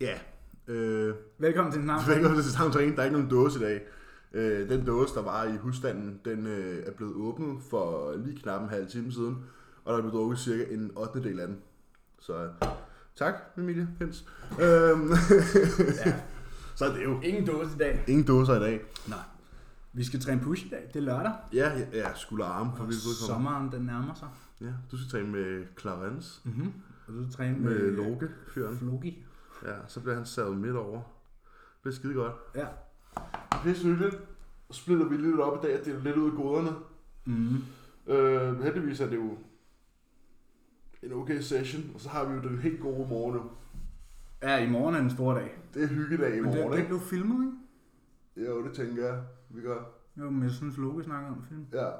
Ja. Øh, Velkommen til Snart. velkommen til Stavn Der er ikke nogen dåse i dag. Øh, den dåse, der var i husstanden, den øh, er blevet åbnet for lige knap en halv time siden, og der er blevet drukket cirka en 8. del af den. Så tak, Emilie Pens. Øhm, Ja. så er det jo Ingen dåse i dag. ingen dåser i dag. Nej. Vi skal træne push i dag. Det er lørdag. Ja, ja, ja skulder og arme for Og vedkommende. sommeren, den nærmer sig. Ja, du skal træne med Clarence, Mm-hmm. Og du skal træne med med Loke, fyren. Flogi. Ja, så bliver han savet midt over. Det bliver skide godt. Ja. Det er pisse hyggeligt. Så splitter vi lidt op i dag, og deler lidt ud af goderne. Mm. Øh, heldigvis er det jo en okay session, og så har vi jo den helt gode morgen nu. Ja, i morgen er en stor dag. Det er hyggedag i Men det, morgen, det ikke? blev filmet, ikke? Jo, det tænker jeg, vi gør. Jo, men jeg synes, Logi snakker om film. Ja,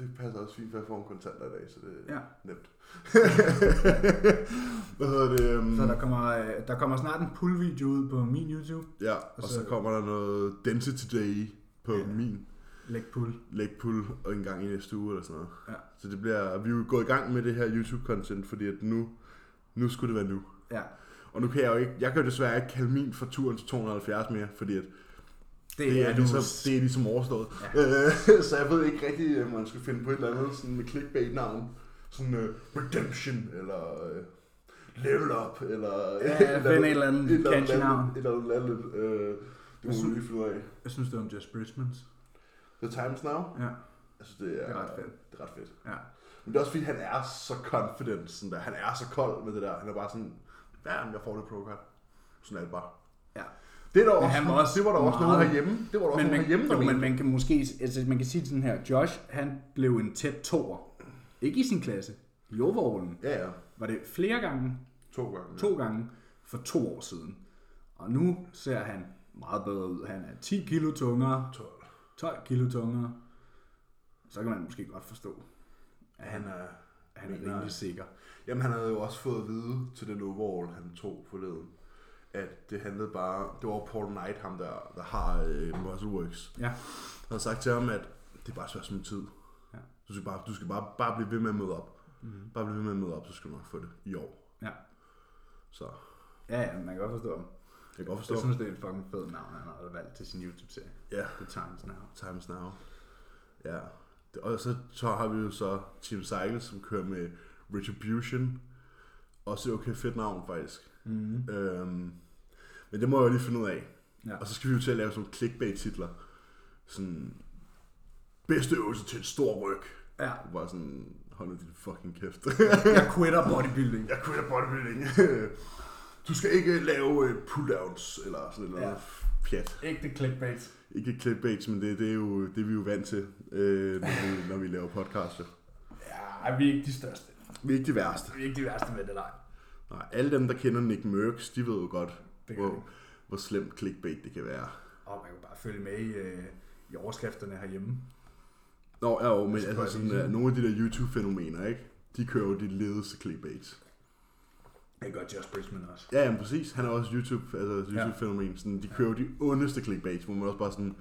det passer også fint, for jeg får en kontanter i dag, så det er Ja. nemt. Hvad hedder det? Um, Så der kommer, øh, der kommer snart en pull-video ud på min YouTube. ja, og så kommer der noget Density Day på Ja. min Læg pull. leg pull og en gang i næste uge eller sådan noget. Ja. Så det bliver, vi er jo gået i gang med det her YouTube-content, fordi at nu, nu skulle det være nu. Ja. Og nu kan jeg jo ikke, jeg kan jo desværre ikke kalde min for turen til 270 mere, fordi at Det, det, er, nu- ligesom, det er ligesom overstået. Ja. Øh, så jeg ved ikke rigtig, om man skal finde på et eller andet sådan med clickbait-navn. Sådan uh, Redemption, eller uh, Level Up, eller... Ja, find et eller andet catchy navn. Et eller andet. Øh, det Jeg må synes- vi lige finde ud af. Jeg synes, det er om Just Bridgmans. The Times Now? Ja. Altså, det er, Det er ret fedt. Det er ret fedt. Ja. Men det er også fordi, han er så confident. Sådan der. Han er så kold med det der. Han er bare sådan, ja, jeg får det pro -card. Sådan er det bare. Ja. Det, er der Men også, han var også det var der også meget- nogen herhjemme. Det var der også Men man, herhjemme, der jo, men man kan måske altså, man kan sige sådan her. Josh, han blev en tæt toer. Ikke i sin klasse. I overallen. Ja, ja. Var det flere gange, To gange. to gange for to år siden. Og nu ser han meget bedre ud. Han er 10 kilo tungere, 12. 12 kilo tungere. Så kan man måske godt forstå, at han, Han er... han er rimelig sikker. Jamen, han havde jo også fået at vide til den overall, han tog forleden, at det handlede bare... Det var Paul Knight, ham der, der har øh, Muscleworks. Ja. Han havde sagt til ham, at det er bare svært som tid. Ja. Du skal, bare, du skal bare, bare blive ved med at møde op. Mm. Bare blive ved med at møde op, så skal du nok få det i år. Ja. Så Ja, ja, man kan godt forstå ham. jeg kan godt forstå. Jeg synes, det er et fucking fedt navn, han har valgt til sin YouTube-serie. Ja, The Times Now. Times Now. Ja. Og så, så har vi jo så Team Cycle, som kører med Retribution. Også et okay fedt navn, faktisk. Mm. Øhm, men det må jeg jo lige finde ud af. Ja. Og så skal vi jo til at lave sådan nogle clickbait-titler. Sådan, bedste øvelse til en stor ryg. Ja. Bare sådan, hold nu din fucking kæft. Jeg quitter bodybuilding. jeg quit bodybuilding. du skal ikke lave øh, pull-downs, eller sådan noget Ja. ja. pjat. Ægte clickbait. Ikke clickbaits, men det, det, er jo det er vi jo vant til, øh, når, vi, når vi laver podcasts. jo. Ja, vi er ikke de største. Vi er ikke de værste. Vi er ikke de værste med det, nej. Nej, alle dem, der kender Nick Merckx, de ved jo godt, hvor, hvor slemt clickbait det kan være. Og man kan bare følge med i, øh, i overskrifterne herhjemme. Nå, ja, jo, men altså sådan, sige. uh, nogle af de der YouTube-fænomener, ikke? De kører jo de ledeste clickbaits. Det gør Josh Bridgman også. Ja, jamen præcis. Han er også YouTube, altså YouTube-fænomen. Sådan, de kører jo de ondeste clickbaits, hvor man også bare sådan,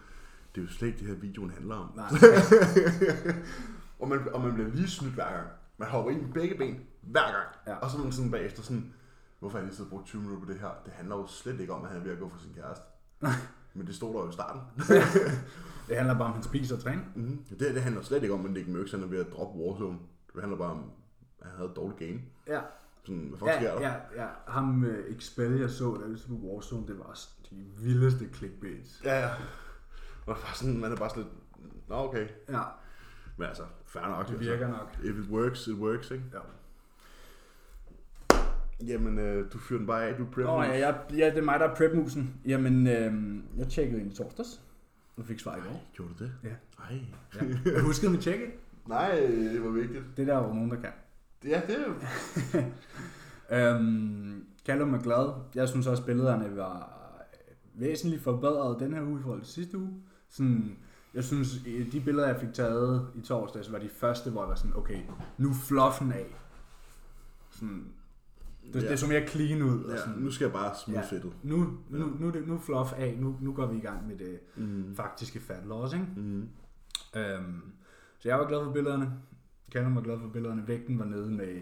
det er jo slet ikke det her, videoen handler om. Nej, Og man, og man bliver lige snydt hver gang. Man hopper ind i begge ben hver gang. Ja. Og så er man sådan bagefter sådan, hvorfor har jeg lige siddet og brugt 20 minutter på det her? Det handler jo slet ikke om, at han er ved at gå for sin kæreste. Men det stod der jo i starten. det handler bare om, at han spiser og træner. Mm-hmm. Det, det handler slet ikke om, at Nick Merckx er ved at droppe Warzone. Det handler bare om, at han havde et dårligt game. Ja, Sådan, hvad fuck ja, sker der? ja, ja. Ham uh, Expel, jeg så, så på Warzone, det var også de vildeste clickbaits. ja. ja. Og bare sådan, man er bare sådan lidt, nå okay. Ja, Men altså, fair nok. det virker nok. Altså. If it works, it works, ikke? Ja. Jamen, øh, du fyrer den bare af, du er prep. Åh, ja, jeg, ja, det er mig, der er prepmusen. Jamen, øh, jeg tjekkede ind i torsdags, og fik svar i går. Gjorde du det? Ja. Ej. Ja. Jeg huskede mit tjekke. Nej, det var vigtigt. Det er der jo nogen, der kan. Ja, det er jo... Øhm, Callum er glad. Jeg synes også, at billederne var væsentligt forbedret den her uge i forhold til sidste uge. Sådan, jeg synes, de billeder, jeg fik taget i torsdags, var de første, hvor jeg var sådan, okay, nu fluffen af. Sådan, det, Ja. det så mere clean ud. Og Ja, sådan, nu skal jeg bare smide Ja. fedtet. nu, nu, nu, nu er fluff af, nu, nu går vi i gang med det Mm. faktiske fat loss, ikke? Mm. Øhm, så jeg var glad for billederne. Callum var glad for billederne. Vægten var nede med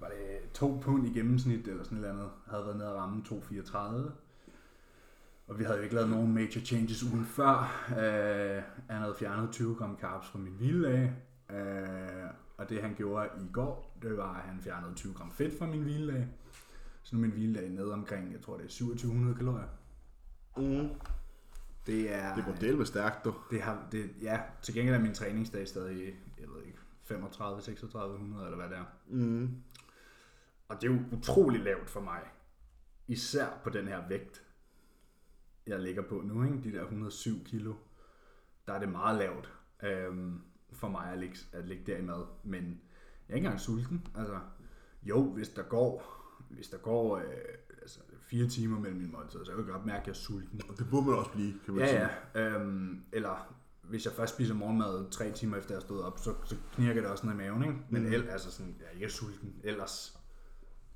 var det to pund i gennemsnit, eller sådan et eller andet, havde været nede at ramme 2,34. Og vi havde jo ikke lavet nogen major changes ugen før. Øh, han havde fjernet 20 gram carbs fra min hviledag. Øh, og det han gjorde i går, det var, at han fjernede 20 gram fedt fra min hviledag. Så nu er min hviledag nede omkring, jeg tror det er 2700 kalorier. Mm. Det er... Det går del med stærkt, du. Det har, det, ja, til gengæld er min træningsdag stadig, jeg ved ikke, 35, 3600 eller hvad det er. Mm. Og det er jo utrolig lavt for mig. Især på den her vægt, jeg ligger på nu, ikke? de der 107 kilo. Der er det meget lavt øhm, for mig at ligge, at ligge der i mad. Men jeg er ikke engang sulten. Altså, jo, hvis der går, hvis der går øh, altså, fire timer mellem min måltid, så kan jeg godt mærke, at jeg er sulten. Og det burde man også blive, kan man Ja, sige. ja. Øhm, eller hvis jeg først spiser morgenmad tre timer efter jeg er stået op, så, så knirker det også ned i maven, ikke? Men mm. el, altså sådan, jeg er ikke sulten ellers.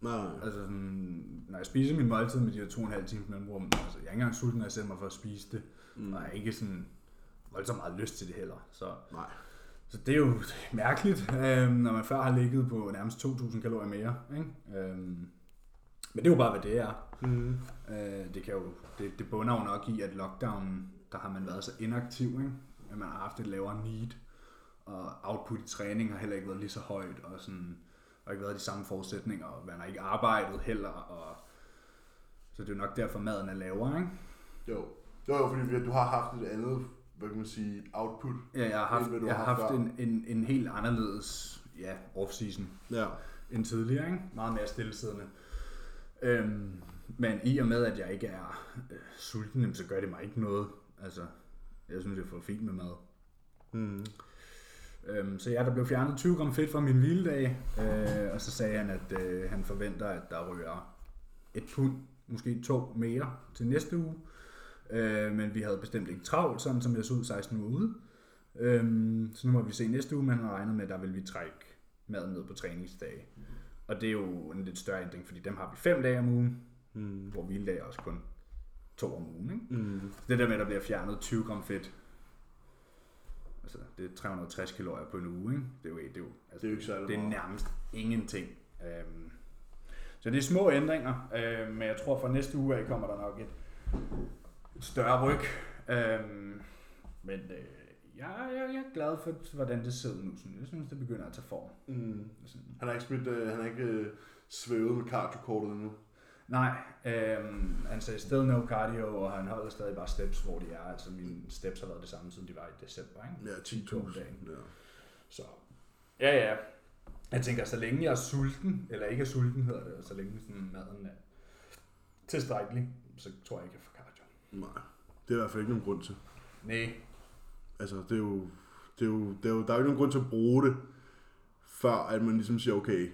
Nej, Altså sådan, når jeg spiser min måltid med de her to og en halv times mellemrum, altså jeg er ikke engang sulten, når jeg sætter mig for at spise det. Mm. Og jeg er ikke sådan voldsomt meget lyst til det heller. Så, nej. Så det er jo mærkeligt, øhm, når man før har ligget på nærmest 2.000 kalorier mere. Ikke? Øhm, men det er jo bare, hvad det er. Mm. Øh, det, kan jo, det, det bunder jo nok i, at lockdown, der har man været så inaktiv, ikke? at man har haft et lavere need, og output i træning har heller ikke været lige så højt, og sådan, har ikke været de samme forudsætninger, og man har ikke arbejdet heller, og så det er jo nok derfor, maden er lavere, ikke? Jo. Jo, jo, fordi du har haft et andet, hvad kan man sige, output. Ja, jeg har haft, End jeg har haft en, en, en helt anderledes ja, off-season Ja. end tidligere, ikke? Meget mere stillesiddende. Øhm, men i og med, at jeg ikke er øh, sulten, så gør det mig ikke noget. Altså, jeg synes, jeg får fint med mad. Mm. Øhm, så ja, der blev fjernet 20 gram fedt fra min hviledag, øh, og så sagde han, at øh, han forventer, at der rører et pund, måske to mere til næste uge. Øh, men vi havde bestemt ikke travlt, sådan som jeg så ud 16 uger ude. Øhm, så nu må vi se næste uge, men han har regnet med, at der vil vi trække maden ned på træningsdage. Og det er jo en lidt større ændring, fordi dem har vi fem dage om ugen, Mm. hvor hviledag er også kun to om ugen. Ikke? Mm. Det der med, at der bliver fjernet 20 gram fedt, altså det er 360 kalorier på en uge, ikke? Det er jo, det er jo, altså, Det er jo ikke særlig det er nærmest ingenting. Øhm, så det er små ændringer, øh, men jeg tror fra næste uge af kommer der nok et større ryg. Øhm, men øh, jeg, jeg, jeg er glad for, hvordan det ser ud nu. Sådan. Jeg synes, det begynder at tage form. Mm. Sådan. Han har ikke smidt, øh, han har ikke øh, svævet med cardiokortet endnu. Nej, øhm, han sagde still no cardio, og han holder stadig bare steps, hvor de er. Altså mine steps har været det samme, siden de var i december. Ikke? Ja, 10.000. Ja. Så ja, ja. Jeg tænker, så længe jeg er sulten, eller ikke er sulten hedder det, så længe sådan maden er tilstrækkelig, så tror jeg ikke, jeg. Nej, det er i hvert fald ikke nogen grund til. Nej. Altså, det er jo, det er jo, det er jo, der er jo ikke nogen grund til at bruge det, før at man ligesom siger, okay,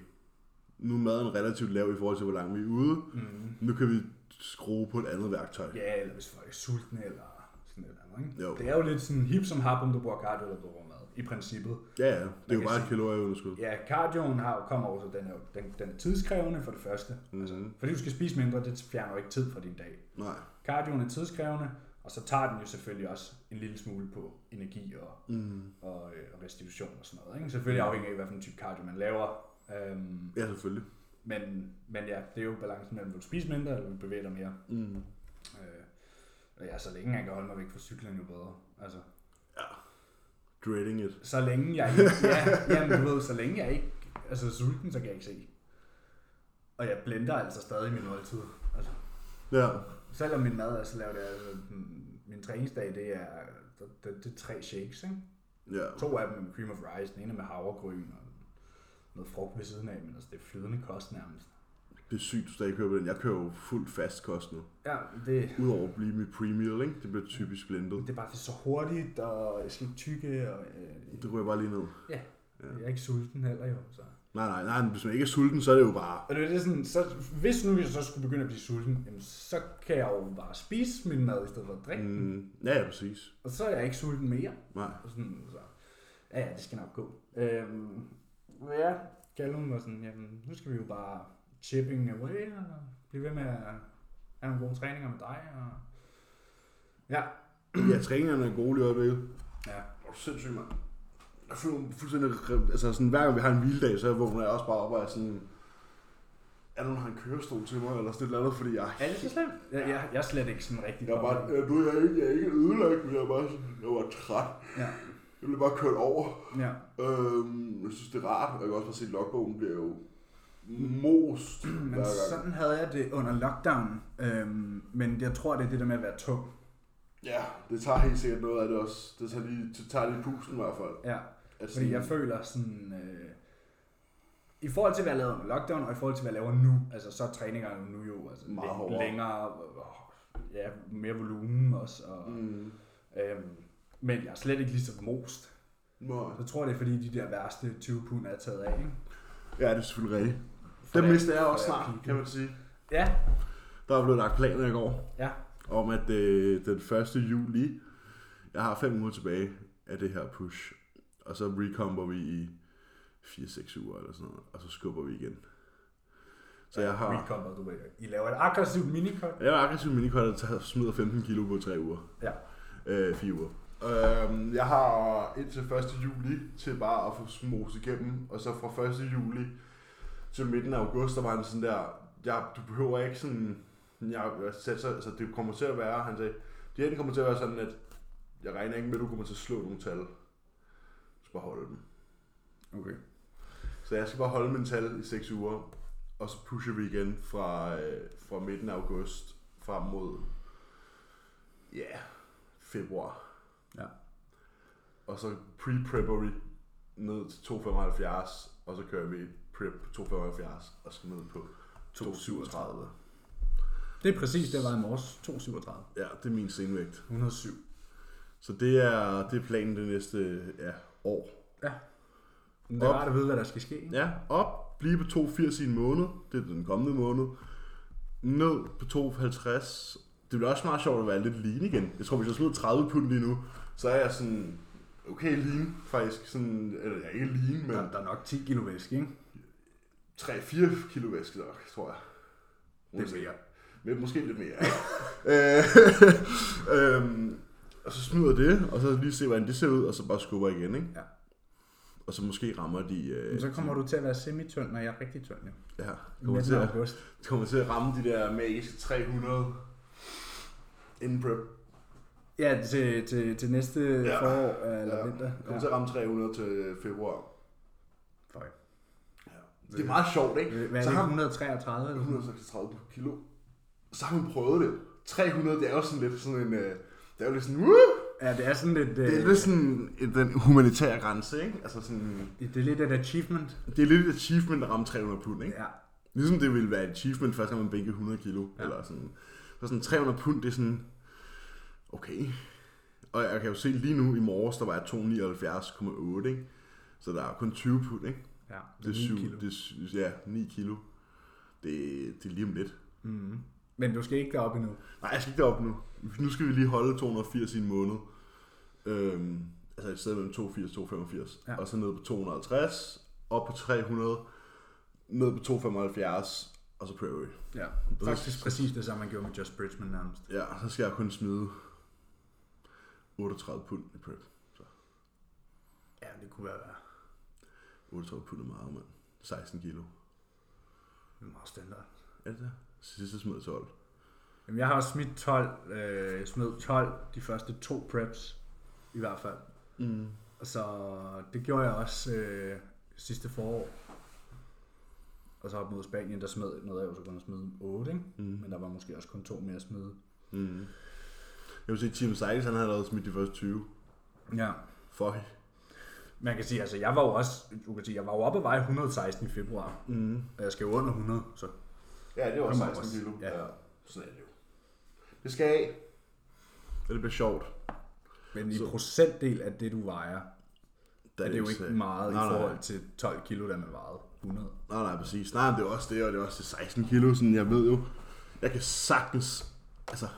nu er maden relativt lav i forhold til, hvor langt vi er ude. Mm. Nu kan vi skrue på et andet værktøj. Ja, eller hvis folk er sultne, eller sådan et andet, ikke? Jo. Det er jo lidt sådan hip som hap, om du bruger cardio eller bruger i princippet. Ja, ja. Det er jo bare et kalorieunderskud. Ja, cardioen har kommer over, så den er, den, den er tidskrævende for det første. Mm-hmm. Fordi du skal spise mindre, det fjerner jo ikke tid fra din dag. Nej. Cardioen er tidskrævende, og så tager den jo selvfølgelig også en lille smule på energi og, Mm. og, øh, og restitution og sådan noget. Ikke? Selvfølgelig afhængig af, hvilken type cardio man laver. Øhm, Ja, selvfølgelig. men, men ja, det er jo balancen mellem, vil du spise mindre, eller vil du bevæge dig mere. Mm. Øh, og ja, så længe jeg kan holde mig væk fra cyklen, jo bedre. Altså, Dreading it. så længe jeg ikke, ja, jamen, du ved, så længe jeg ikke altså sulten, så kan jeg ikke se. Og jeg blender altså stadig min måltid. Altså, Ja. selvom min mad er så lavet, altså, den- min træningsdag, det er, det, det, det er tre shakes, ikke? Ja. To af dem med cream of rice, den ene med havregryn og noget frugt ved siden af, men altså, det er flydende kost nærmest. Det er sygt, du stadig kører på den. Jeg kører jo fuld fast kost nu. Ja, det, Udover at blive mit pre-meal, ikke? Det bliver typisk blendet. det er bare det er så hurtigt, og jeg skal ikke tykke, og øh, Det ryger bare lige ned. jeg er ikke sulten heller jo. Så. Nej, nej, nej. Hvis man ikke er sulten, så er det jo bare... Og det er sådan, så, hvis nu jeg så skulle begynde at blive sulten, jamen, så kan jeg jo bare spise min mad i stedet for at drikke den. Mm, ja, ja, præcis. Og så er jeg ikke sulten mere. Nej. Og sådan, så, ja, ja, det skal nok gå. Øhm, ja, Callum var sådan, jamen, nu skal vi jo bare chipping away og blive ved med at have nogle gode træninger med dig. Og... Ja. Ja, træningerne er gode lige i øjeblikket. Ja. Er du sindssygt, mand? Jeg føler mig fuldstændig... Altså sådan, hver gang vi har en hviledag, så vågner jeg også bare op og er sådan... er der nogen, der har en kørestol til mig, eller sådan et eller andet, fordi jeg Er det så slemt? Jeg, jeg, jeg er slet ikke sådan rigtig Jeg er bare, ja, du, jeg er ikke, jeg er ikke ødelagt, men jeg er bare sådan, jeg var træt. Ja, Jeg blev bare kørt over. ja. Øhm, jeg synes, det er rart, og jeg kan også bare se, at logbogen bliver jo most Men sådan havde jeg det under lockdown. Øhm, men jeg tror, det er det der med at være tung. Ja, det tager helt sikkert noget af det også. Det tager lige, det tager lige pusten i hvert fald. Ja, At fordi jeg føler sådan... Øh, I forhold til, hvad jeg lavede under lockdown, og i forhold til, hvad jeg laver nu, altså så er træningerne nu jo altså, Meget læ- hårdere. længere, og, ja, mere volumen også. Og, Mm. øhm, men jeg er slet ikke lige så most. Nej. Jeg tror, det er fordi, de der værste 20 pund er taget af, ikke? Ja, det er selvfølgelig rigtigt. Det- mister jeg også snart, kan man sige. Ja, Der er blevet lagt planer i går, ja. om at øh, den 1. juli, jeg har fem uger tilbage af det her push, og så recomber vi i 4-6 uger eller sådan noget, og så skubber vi igen. Så jeg har... Recomber, du ved. I laver et aggressivt minikot. Jeg er aggressiv minikot, der tager- smider 15 kilo på 3 uger. Ja. Øh, 4 uger. Øhm, jeg har indtil 1. juli til bare at få smos igennem, og så fra 1. juli til midten af august, der var han sådan der, jeg, du behøver ikke sådan, jeg, jeg satser, altså det kommer til at være, han sagde, det kommer til at være sådan, at jeg regner ikke med, at du kommer til at slå nogle tal. Du skal bare holde dem. Okay. Så jeg skal bare holde min tal i 6 uger, og så pusher vi igen fra, øh, fra midten af august frem mod, ja, yeah, februar. Ja. Og så pre-prepper vi ned til 2,75, og så kører vi prep på 2,75 og skal ned på 2,37. Det er præcis det, var i morges. 2,37. Ja, det er min senvægt. 107. Så det er, det er planen det næste ja, år. Men det er Op. rart at vide, hvad der skal ske. ikke? Ja, op, blive på 2,80 i en måned. Det er den kommende måned. Ned på 2,50. Det bliver også meget sjovt at være lidt lean igen. Jeg tror, hvis jeg smider 30 pund lige nu, så er jeg sådan okay lean, faktisk. Sådan, eller jeg er ikke lean, men Der, der er nok 10 kilo væske, ikke? 3-4 kilo væske nok, tror jeg. Er mere. Men måske lidt mere. Øh, øhm, og så smider det, og så lige se, hvordan det ser ud, og så bare skubber igen, ikke? Ja. Og så måske rammer de... Øh, Men så kommer du til at være semi-tynd, når jeg er rigtig tynd. Jo. Ja, kommer til, midten at, august. kommer til at ramme de der magiske 300 inden prep. Ja, til, til, til næste Ja. ja. forår øh, eller Ja. vinter. Kommer til at ramme 300 til februar. Det er meget sjovt, ikke? Hvad er Så det, har- 133 eller sådan noget? 136 kilo. Så har man prøvet det. 300, det er jo sådan lidt sådan en... øh, Det er jo lidt sådan... Uh! Ja, det er sådan lidt... Det er lidt sådan en- den humanitære grænse, ikke? Altså sådan... det er lidt et achievement. Det er lidt et achievement at ramme 300 pund, ikke? Ja. Ligesom det ville være et achievement, første gang man bænker 100 kilo. Ja. Eller sådan. Så sådan 300 pund, det er sådan... Okay. Og jeg kan jo se lige nu i morges, der var jeg 279,8, ikke? Så der er kun 20 pund, ikke? Ja, Det er, ni syv, kilo. det er, ja, 9 kilo. Det, det er lige om lidt. Mm-hmm. Men du skal ikke derop endnu. Nej, jeg skal ikke derop nu. Nu skal vi lige holde 280 i en måned. Øhm, altså et sted mellem 82 og 285. Ja. Og så ned på 250, op på 300, ned på 275, og så prøver vi. Ja, faktisk præcis det samme, man gjorde med Just Bridgman nærmest. Ja, så skal jeg kun smide 38 pund i prep. Ja, det kunne være 38 pund er meget, mand. 16 kilo. meget standard. Er det det? Sidste smed jeg 12. Jamen, jeg har også smidt 12, øh, jeg smed 12 de første to preps, i hvert fald. Mm. Og så det gjorde jeg også øh, sidste forår. Og så op mod Spanien, der smed noget af, så kun at smide 8, ikke? Mm. Men der var måske også kun to mere at smide. Mm. Jeg vil sige, Team Seides, han havde allerede smidt de første 20. Ja. Fuck. Man kan sige, altså jeg var jo også, du kan sige, jeg var jo oppe at veje 116 i februar. Mm. Og jeg skal jo under 100, så Ja, det var Kommer 16 også. kilo. Ja. ja. Sådan er det jo. Det skal af. Og det bliver sjovt. Men i Så- procentdel af det, du vejer, Der er det jo ikke meget nej, i nej. forhold til 12 kilo, der man vejede 100. Nej, nej, præcis. Nej, det er også det, og det er også det 16 kilo. Sådan, jeg ved jo, jeg kan sagtens, altså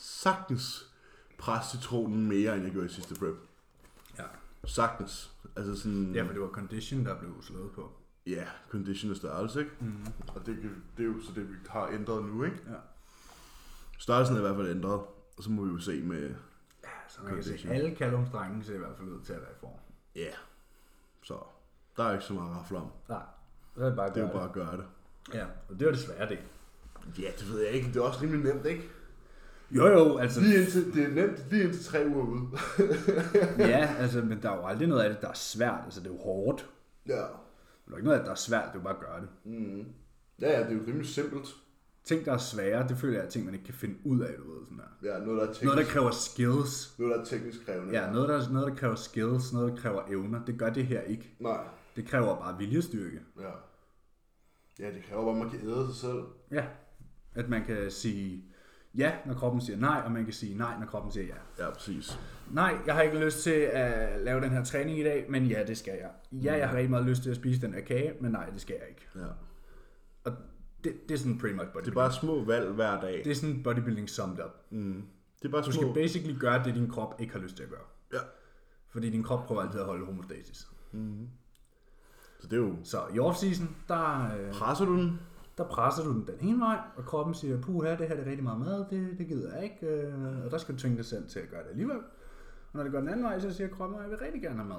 sagtens presse citronen mere, end jeg gjorde i sidste prep. Sagtens. Altså sådan, Ja, for det var condition, der blev slået på. ja, condition og størrelse, ikke? Mm. Og det, det er jo så det, vi har ændret nu, ikke? Ja. Størrelsen er i hvert fald ændret, og så må vi jo se med, Ja, så man kan se, Condition. alle kalumstrenge ser i hvert fald ud til at være i form. ja, så der er ikke så meget at rafle om. Nej, så er det bare at Det er jo bare at gøre det. Ja, og det var det svære det. Ja, det ved jeg ikke. Det er også rimelig nemt, ikke? Jo jo, altså, Lige indtil, det er nemt lige indtil tre uger ude. ja, altså, men der er jo aldrig noget af det, der er svært. Altså, det er jo hårdt. ja. Der er ikke noget af det, der er svært, det er jo bare at gøre det. Mm. Ja, ja, det er jo rimelig simpelt. Ting, der er svære, det føler jeg er ting, man ikke kan finde ud af, du ved, sådan der. Ja, noget, der er teknisk, Noget, der kræver skills. noget, der er teknisk krævende. Ja, noget der, noget, der kræver skills, noget, der kræver evner. Det gør det her ikke. Nej, Det kræver bare viljestyrke. ja. Ja, det kræver bare, at man kan æde sig selv. Ja. At man kan sige ja, når kroppen siger nej, og man kan sige nej, når kroppen siger ja. Ja, præcis. Nej, jeg har ikke lyst til at lave den her træning i dag, men ja, det skal jeg. Ja, jeg har rigtig meget lyst til at spise den her kage, men nej, det skal jeg ikke. Ja. Og det, det er sådan pretty much Det er bodybuilding. bare små valg hver dag. det er sådan bodybuilding summed up. Mm. Det er bare Du små... skal basically gøre det, din krop ikke har lyst til at gøre. Ja. Fordi din krop prøver altid at holde homostasis. Så det er jo... Så i off-season, der, øh, Presser du den? Der presser du den den ene vej, og kroppen siger, puha, det her det er rigtig meget mad, det, det gider jeg ikke, øh, og der skal du tvinge dig selv til at gøre det alligevel. Og når det går den anden vej, så siger kroppen, jeg vil rigtig gerne have mad.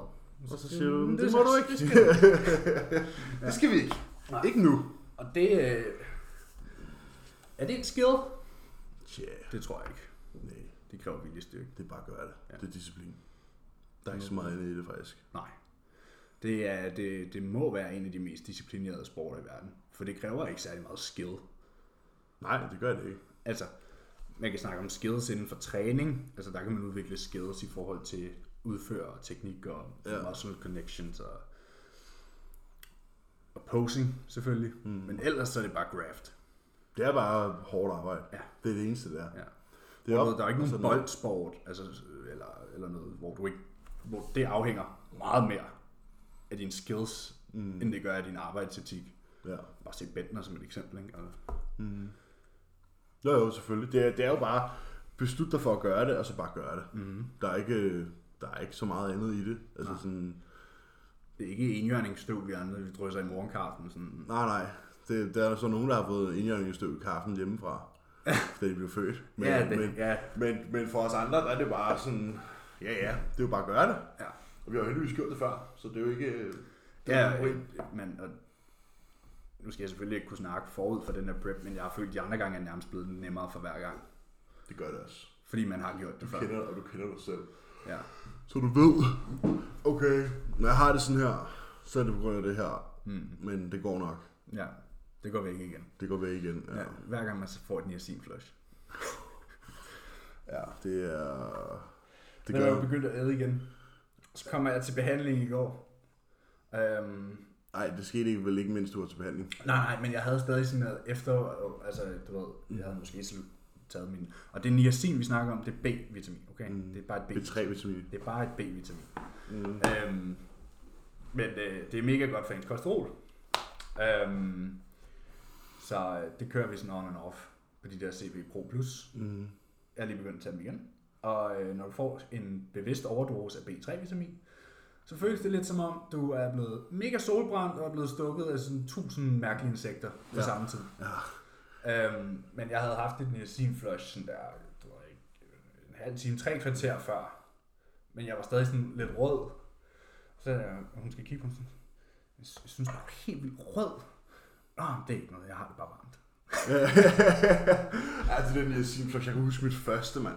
Og så siger du, "Men "Men det må du ikke." Det skal, ikke." Det skal vi ikke. Nej. Ikke nu. og det, øh, er det et skill? Ja, Det tror jeg ikke. nej. Det kræver viljestyrke. Det er bare at gøre det. Ja. Det er disciplin. Der er ikke så meget andet i det, faktisk. Nej. Det, er, det, det må være en af de mest disciplinerede sporter i verden. For det kræver ikke særlig meget skill. Nej, det gør det ikke. Altså, man kan snakke om skills inden for træning. Altså, der kan man udvikle skills i forhold til udføre og teknik og Ja. muscle connections og, og posing selvfølgelig. Mm. Men ellers så er det bare graft. Det er bare hårdt arbejde. Ja. Det er det eneste, der. Ja. Det er op, der er ikke og nogen så ned. boldsport, altså, eller, eller noget, hvor, du ikke, hvor det afhænger meget mere af dine skills, mm. end det gør af din arbejdsetik. Ja. Bare se Bentner som et eksempel. Ikke? Altså, Jo, jo, selvfølgelig. Det er, det er jo bare, beslut dig for at gøre det, og så bare gøre det. Mm. Der, er ikke, der er ikke så meget andet i det. Altså Nej. sådan, det er ikke enhjørningsstøv, vi andre vi drysser i morgenkaffen. Sådan. nej, nej. Det, der er så nogen, der har fået indjørningsstøv i kaffen hjemmefra, da de blev født. Men, ja, det, men, ja, men, men for os andre, der er det bare sådan, ja, ja, det er jo bare at gøre det. ja. Og vi har jo heldigvis gjort det før, så det er jo ikke... Det er Ja, jo ikke men og, nu skal jeg selvfølgelig ikke kunne snakke forud for den her prep, men jeg har følt, at de andre gange er nærmest blevet nemmere for hver gang. det gør det også. Fordi man har gjort det Du før. kender, og du kender dig selv. Ja. Så du ved, okay, når jeg har det sådan her, så er det på grund af det her. Mm. Men det går nok. ja, det går væk igen. Det går væk igen. Ja, Ja. Hver gang man så får et niacin flush. ja det er... Det jeg gør... jo begyndt at æde igen. Så kommer jeg til behandling i går. Øhm, Nej, det skete ikke, vel ikke, mens du var til behandling. nej, nej, men jeg havde stadig sådan noget efter, altså du ved, jeg havde måske taget min, og det niacin, vi snakker om, det er B-vitamin, okay? Mm. Det er bare et B. B3-vitamin. Det er bare et B-vitamin. Mm. Øhm, men øh, det er mega godt for ens kolesterol. Øhm, så øh, det kører vi sådan on and off på de der CB Pro Plus. Mm. Jeg er lige begyndt at tage dem igen. Og øh, når du får en bevidst overdose af B3-vitamin, så føles det lidt som om, du er blevet mega solbrændt og er blevet stukket af sådan tusind mærkelige insekter på Ja. samme tid. Ja. Øhm, men jeg havde haft et niacin flush sådan der, du ved ikke, en halv time, tre kvarter før. Men jeg var stadig sådan lidt rød. Så jeg, hun skal kigge på mig sådan, jeg sy- jeg synes, du er helt vildt rød. Nå, det er ikke noget, jeg har det bare varmt. det er den, siger, jeg kan huske mit første, mand.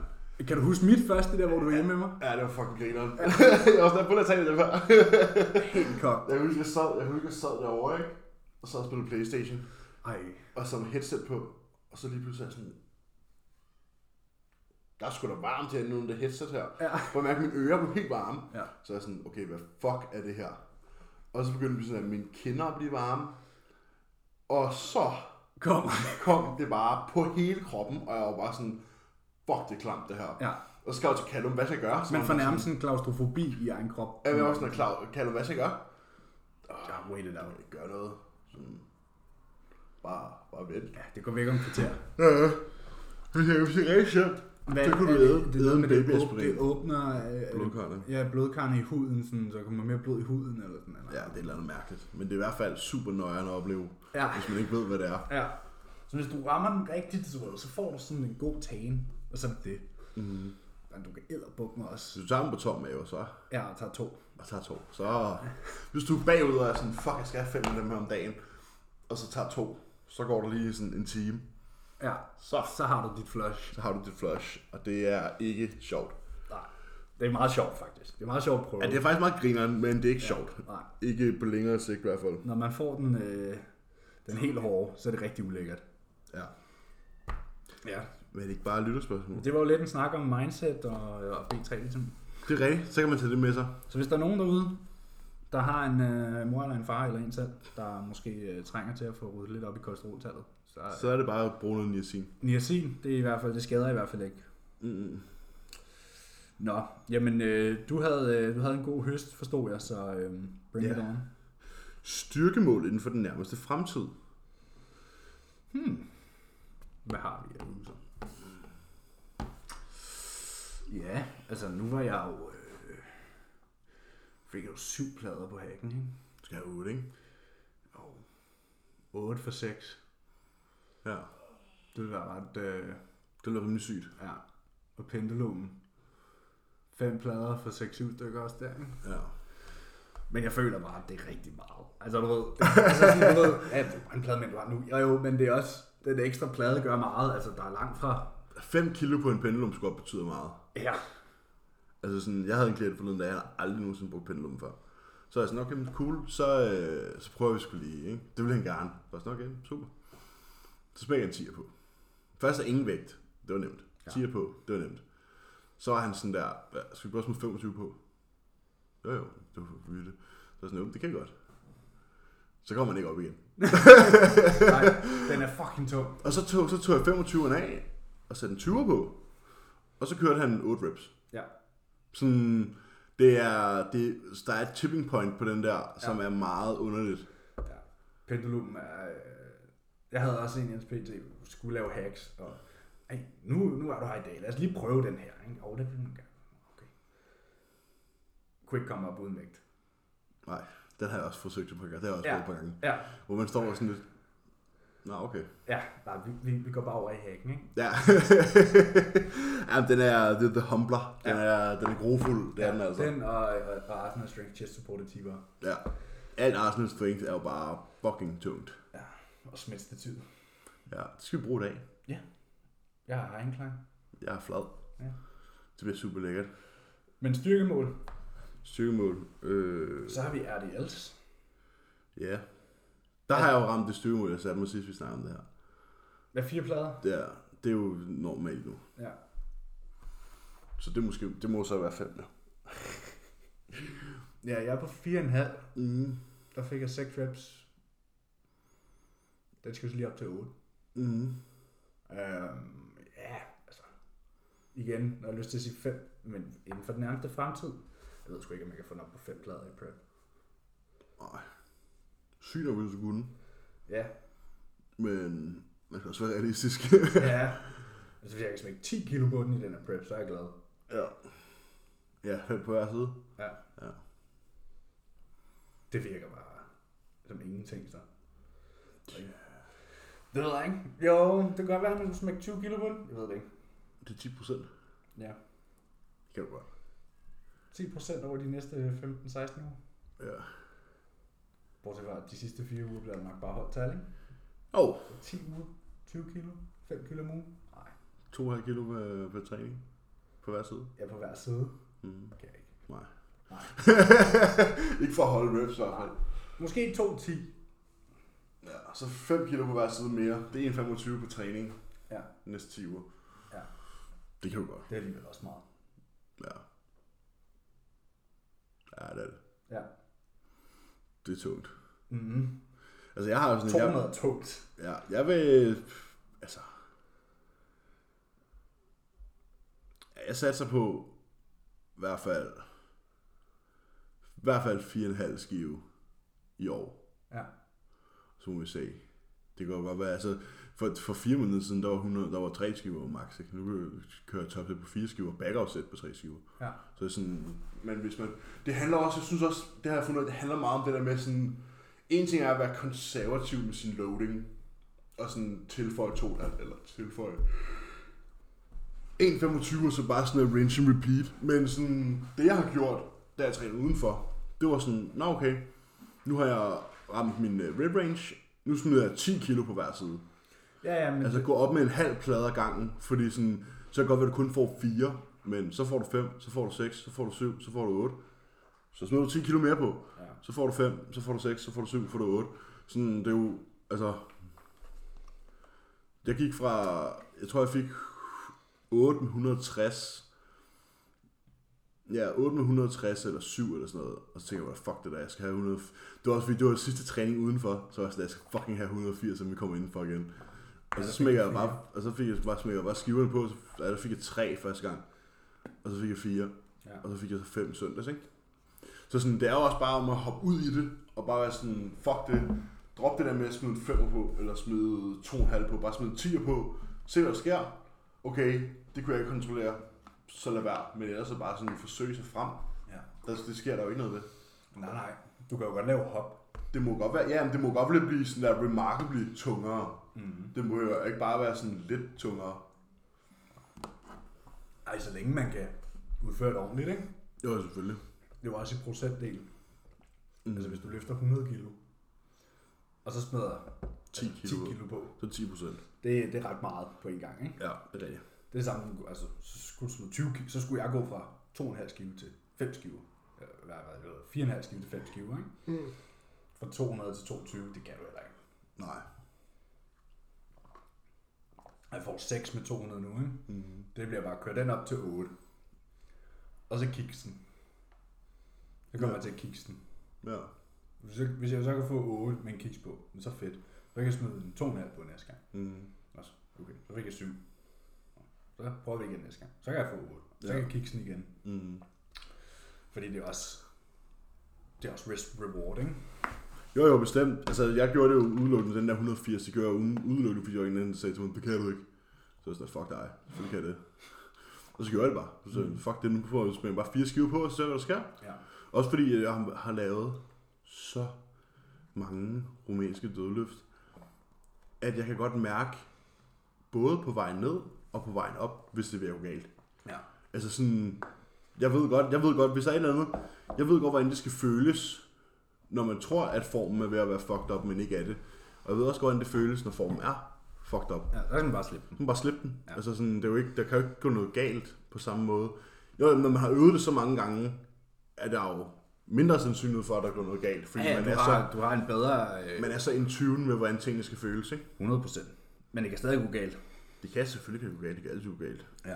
Kan du huske mit første der, hvor du var hjemme med mig? Ja, det var fucking grineren. jeg var der på at tage det før. Helt kok. jeg husker, jeg sad, jeg husker, jeg sad derovre, ikke? Og så spillede Playstation. Ej. Og så med headset på. Og så lige pludselig sådan... Der er sgu da varmt herinde under det headset her. Ja. For jeg mærke, at mine ører blev helt varme. Ja. Så er jeg sådan, okay, hvad fuck er det her? Og så begyndte sådan, at mine kinder at blive varme. Og så Kom. kom det bare på hele kroppen, og jeg var bare sådan, fuck, det er klamt det her. Ja. Og så skrev jeg til Callum, hvad skal jeg gøre? Så Man får nærmest sådan klaustrofobi i egen krop. Jeg var også sådan, klar, Callum, hvad skal jeg gøre? Ja, wait it Jeg out. ikke gøre noget. Sådan, bare, bare vent. Ja, det går væk om et kvarter. Ja, ja. Det er jo sjovt. Hvad, Så kunne du æde- det, det, en med det, åb- det åbner øh, Blodkarrene. Ja, blodkarrene i huden, sådan, så kommer mere blod i huden eller sådan noget. Ja, det er et eller andet mærkeligt. Men det er i hvert fald super nøjere at opleve, ja. hvis man ikke ved, hvad det er. ja. Så hvis du rammer den rigtigt, så, så får du sådan en god tan, og så er det. Mm. Men du kan æderbukke mig også. Så du tager dem på tom mave, så Ja, og tager to. og tager to. Så hvis du er bagud og er sådan, fuck, jeg skal have fem af dem her om dagen, og så tager to, Så går der lige sådan en time. Ja, Så, så har du dit flush. så har du dit flush, og det er ikke sjovt. Nej, det er meget sjovt faktisk. Det er meget sjovt at prøve. Ja, det er faktisk meget grineren, men det er ikke sjovt. Nej, Ikke på længere sigt i hvert fald. når man får den, øh, den helt hårde, så er det rigtig ulækkert. Ja. Ja. Men det er ikke bare lytterspørgsmål. Det var jo lidt en snak om mindset og, og B3 ligesom. Det er rigtigt, så kan man tage det med sig. Så hvis der er nogen derude, der har en øh, mor eller en far eller en selv, der måske øh, trænger til at få ryddet lidt op i kolesteroltallet, så Så er det bare at bruge noget niacin. niacin, det er i hvert fald, det skader i hvert fald ikke. Mm. Nå, jamen øh, du, havde, øh, du havde en god høst, forstod jeg, så øh, bring Ja. it on. Styrkemål inden for den nærmeste fremtid. Hvad har vi af øvelser? Ja, altså nu var jeg jo... Øh, fik jeg jo syv plader på hacken, ikke? Skal have 8, ikke? Og 8 for 6. Ja. Det ville være ret... Øh, Det lyder rimelig sygt. ja. Og pendulum. Fem plader for 6-7 stykker også der, ikke? Ja. Men jeg føler bare, at det er rigtig meget. Altså, du ved, det, altså sådan, du ved, ja, det er bare en plade, men du har nu. Jo, jo, men det er også, den ekstra plade gør meget. Altså, der er langt fra. 5 kilo på en pendulumskop betyder meget. Ja. Altså sådan, jeg havde en klient forleden, da jeg havde aldrig nogensinde brugt pendulum før. Så er jeg sådan, okay, men cool, så, øh, så prøver vi sgu lige, ikke? Det vil han gerne. Så er jeg sådan, okay, super. Så smækker jeg en 10'er på. Først er ingen vægt. Det var nemt. Ja. 10'er på, det var nemt. Så var han sådan der, "Hvad, skal vi bare smide 25 på? Jo jo, det var for vildt. Så er sådan, jo, det kan jeg godt. Så kommer man ikke op igen. Nej, den er fucking tung. Og så tog, så tog jeg 25'eren af, og satte en 20'er på. Og så kørte han 8 reps. Ja. Sådan, det er, det, der er et tipping point på den der, som er meget underligt. ja. Pendulum er... Øh, jeg havde også en i NSPT, skulle lave hacks, og ej, nu, nu er du her i dag, lad os lige prøve den her. Ikke? Og det vil man gerne. Okay. Kunne ikke komme op uden vægt. Nej, den har jeg også forsøgt et par gange. Det har jeg også Ja. prøvet et par gange. Ja, Hvor man står og sådan lidt, Nå, okay. ja nej, vi, vi, vi går bare over i hacken, ikke? Ja. ja, den er, er The Humbler. Den, Ja. er, den er grofuld, det er den altså. Den og, og, Arsenal Strength Chest Support Tiber. Ja. Alt Arsenal Strength er jo bare fucking tungt. Ja, og smidstativ. Ja, det skal vi bruge i dag. Jeg har Heinklein. Jeg er flad. Ja. Det bliver super lækkert. Men styrkemål, Styrkemål. Øh, så har vi RDLs. ja. Der har jeg jo ramt det styrkemål, jeg satte mig sidst, vi snakkede om det her. Hvad fire plader? Det er, det er jo normalt nu. Ja. Så det, måske, det må så være fem, ja. Ja, jeg er på 4,5. Mm. Der fik jeg 6 reps. Den skal så lige op til 8. Mm. Øhm, ja, altså. Igen, når jeg har lyst til at sige 5, men inden for den nærmeste fremtid. Jeg ved sgu ikke, om jeg kan få den op på 5 plader i prep. Nej. Sygt nok, hvis du kunne. Ja, Men man kan også være realistisk. ja. Altså, hvis jeg kan smække 10 kilo på den i den her prep, så er jeg glad. ja. Ja, fem på hver side. Ja. Ja. Det virker bare som ingenting, så. Det ved jeg ikke. Jo, det kan godt være, at man kunne smække 20 kilo på den. Jeg ved det ikke. Det er 10 procent. Ja. Det kan du godt. 10 procent over de næste 15-16 uger. Ja. Bortset fra, de sidste 4 uger bliver det nok bare holdt tal, ikke? Så 10 uger, 20 kilo, 5 kilo om ugen. Nej, 2,5 kilo per, per træning. På hver side. er på hver side. Mm. Ikke. Nej. Nej. ikke for at holde reps i hvert fald. Måske 2-10. Ja, så 5 kilo på hver side mere. Det er 1,25 på træning. Ja. Næste 10 uger. Ja. Det kan du godt. Det er alligevel også meget. Ja. Ja, det er det. Ja. Det er tungt. Mm-hmm. Altså, jeg har jo sådan... 200 er tungt. Jeg, ja, jeg vil... Altså... Jeg satser på i hvert fald... I hvert fald 4,5 skive i år. Ja. Så må vi se. Det kan godt være, altså... For, for fire måneder siden, der var, 100, der var 3 skiver max. Ikke? Nu kan vi køre top på 4 skiver, back sæt på 3 skiver. Ja. Så det er sådan, men hvis man, det handler også, jeg synes også, det har jeg fundet, ud af, det handler meget om det der med sådan, en ting er at være konservativ med sin loading, og sådan tilføje to, eller tilføje 1,25 og så bare sådan en rinse and repeat. Men sådan, det jeg har gjort, da jeg trænede udenfor, det var sådan, nå okay, nu har jeg ramt min øh, rib range, nu smider jeg 10 kilo på hver side. Ja, ja, men Altså gå op med en halv plade ad gangen, fordi sådan, så kan det godt være, at du kun får 4, men så får du 5, så får du 6, så får du 7, så får du 8. Så smider du 10 kilo mere på, Ja. så får du 5, så får du 6, så får du 7, så får du 8. Sådan, det er jo, altså... Jeg gik fra, jeg tror jeg fik 860 Ja, 860 eller 7 eller sådan noget. Og så tænker jeg fuck det der, jeg skal have 100... Det var også fordi, det var sidste træning udenfor, så jeg sådan, jeg skal fucking have 180, så vi kommer indenfor igen. Og så smækker jeg bare, og så fik jeg bare, smækker jeg bare skiverne på, så ja, der fik jeg 3 første gang. Og så fik jeg 4. Ja. Og så fik jeg så 5 søndags, ikke? Så sådan, det er jo også bare om at hoppe ud i det, og bare være sådan, fuck det. Drop det der med at smide en 5 på, eller smide 2,5 på, bare smide en 10 på. Se hvad der sker. Okay, det kunne jeg ikke kontrollere, så lad være. Men ellers så bare sådan forsøge sig frem. ja. Der, det sker der jo ikke noget ved. Nej, nej. Du kan jo godt lave hop. Det må godt være, ja, men det må godt blive sådan der remarkably tungere. Mm. Det må jo ikke bare være sådan lidt tungere. Ej, så længe man kan udføre det ordentligt, ikke? Jo, selvfølgelig. Det var også i procentdel. Mm. Altså hvis du løfter 100 kilo, og så smider 10 10 kilo. kilo på, Så 10 procent. det, det er ret meget på en gang, ikke? Ja, det er rigtigt. Det er det samme, altså, så skulle, du smide 20 kilo, så skulle jeg gå fra 2,5 kilo til 5 kilo. Eller hvad, hvad, hvad, 4,5 kilo til 5 kilo, ikke? Mm. Fra 200 til 22, det kan du heller ikke. Nej. Jeg får 6 med 200 nu, ikke? Mm. Det bliver bare, kør den op til 8. Og så kiksen. Så kommer Ja. jeg til kiksen. Ja. Hvis jeg, hvis jeg så kan få 8 med en kiks på, så fedt. Så kan jeg smide en 2,5 på næste gang. Mm. Også, okay, så fik jeg 7. Så prøver vi igen næste gang. Så kan jeg få 8. Så Ja. kan jeg kiksen igen. Mm. Fordi det er også, det er også risk reward, ikke? Jo, jo, bestemt. Altså, jeg gjorde det jo udelukkende, den der 180, det gjorde jeg udelukkende, fordi jeg der sagde til mig, det kan du ikke. Så jeg sådan, fuck dig, selvfølgelig kan jeg det. Og så gjorde jeg det bare. Så jeg, fuck det, nu får jeg bare fire skiver på, og så ser hvad der sker. Ja. Også fordi jeg har, har lavet så mange rumænske dødløft, at jeg kan godt mærke, både på vejen ned og på vejen op, hvis det gå galt. Ja. Altså sådan, jeg ved godt, jeg ved godt, hvis der er et eller andet, jeg ved godt, hvordan det skal føles, når man tror, at formen er ved at være fucked up, men ikke er det. Og jeg ved også godt, hvordan det føles, når formen er fucked up. Ja, så kan man bare slippe den. Man bare slippe den. Ja. Altså sådan, det er jo ikke, der kan jo ikke gå noget galt på samme måde. Jo, når man har øvet det så mange gange, er der jo mindre sandsynlighed for, at der går noget galt. Fordi Ja, man, du, er har, så, du har en bedre... Øh, man er så in tune med, hvordan tingene skal føles. Ikke? 100 procent. Men det kan stadig gå galt. Det kan selvfølgelig gå galt, det kan altid gå galt. Ja.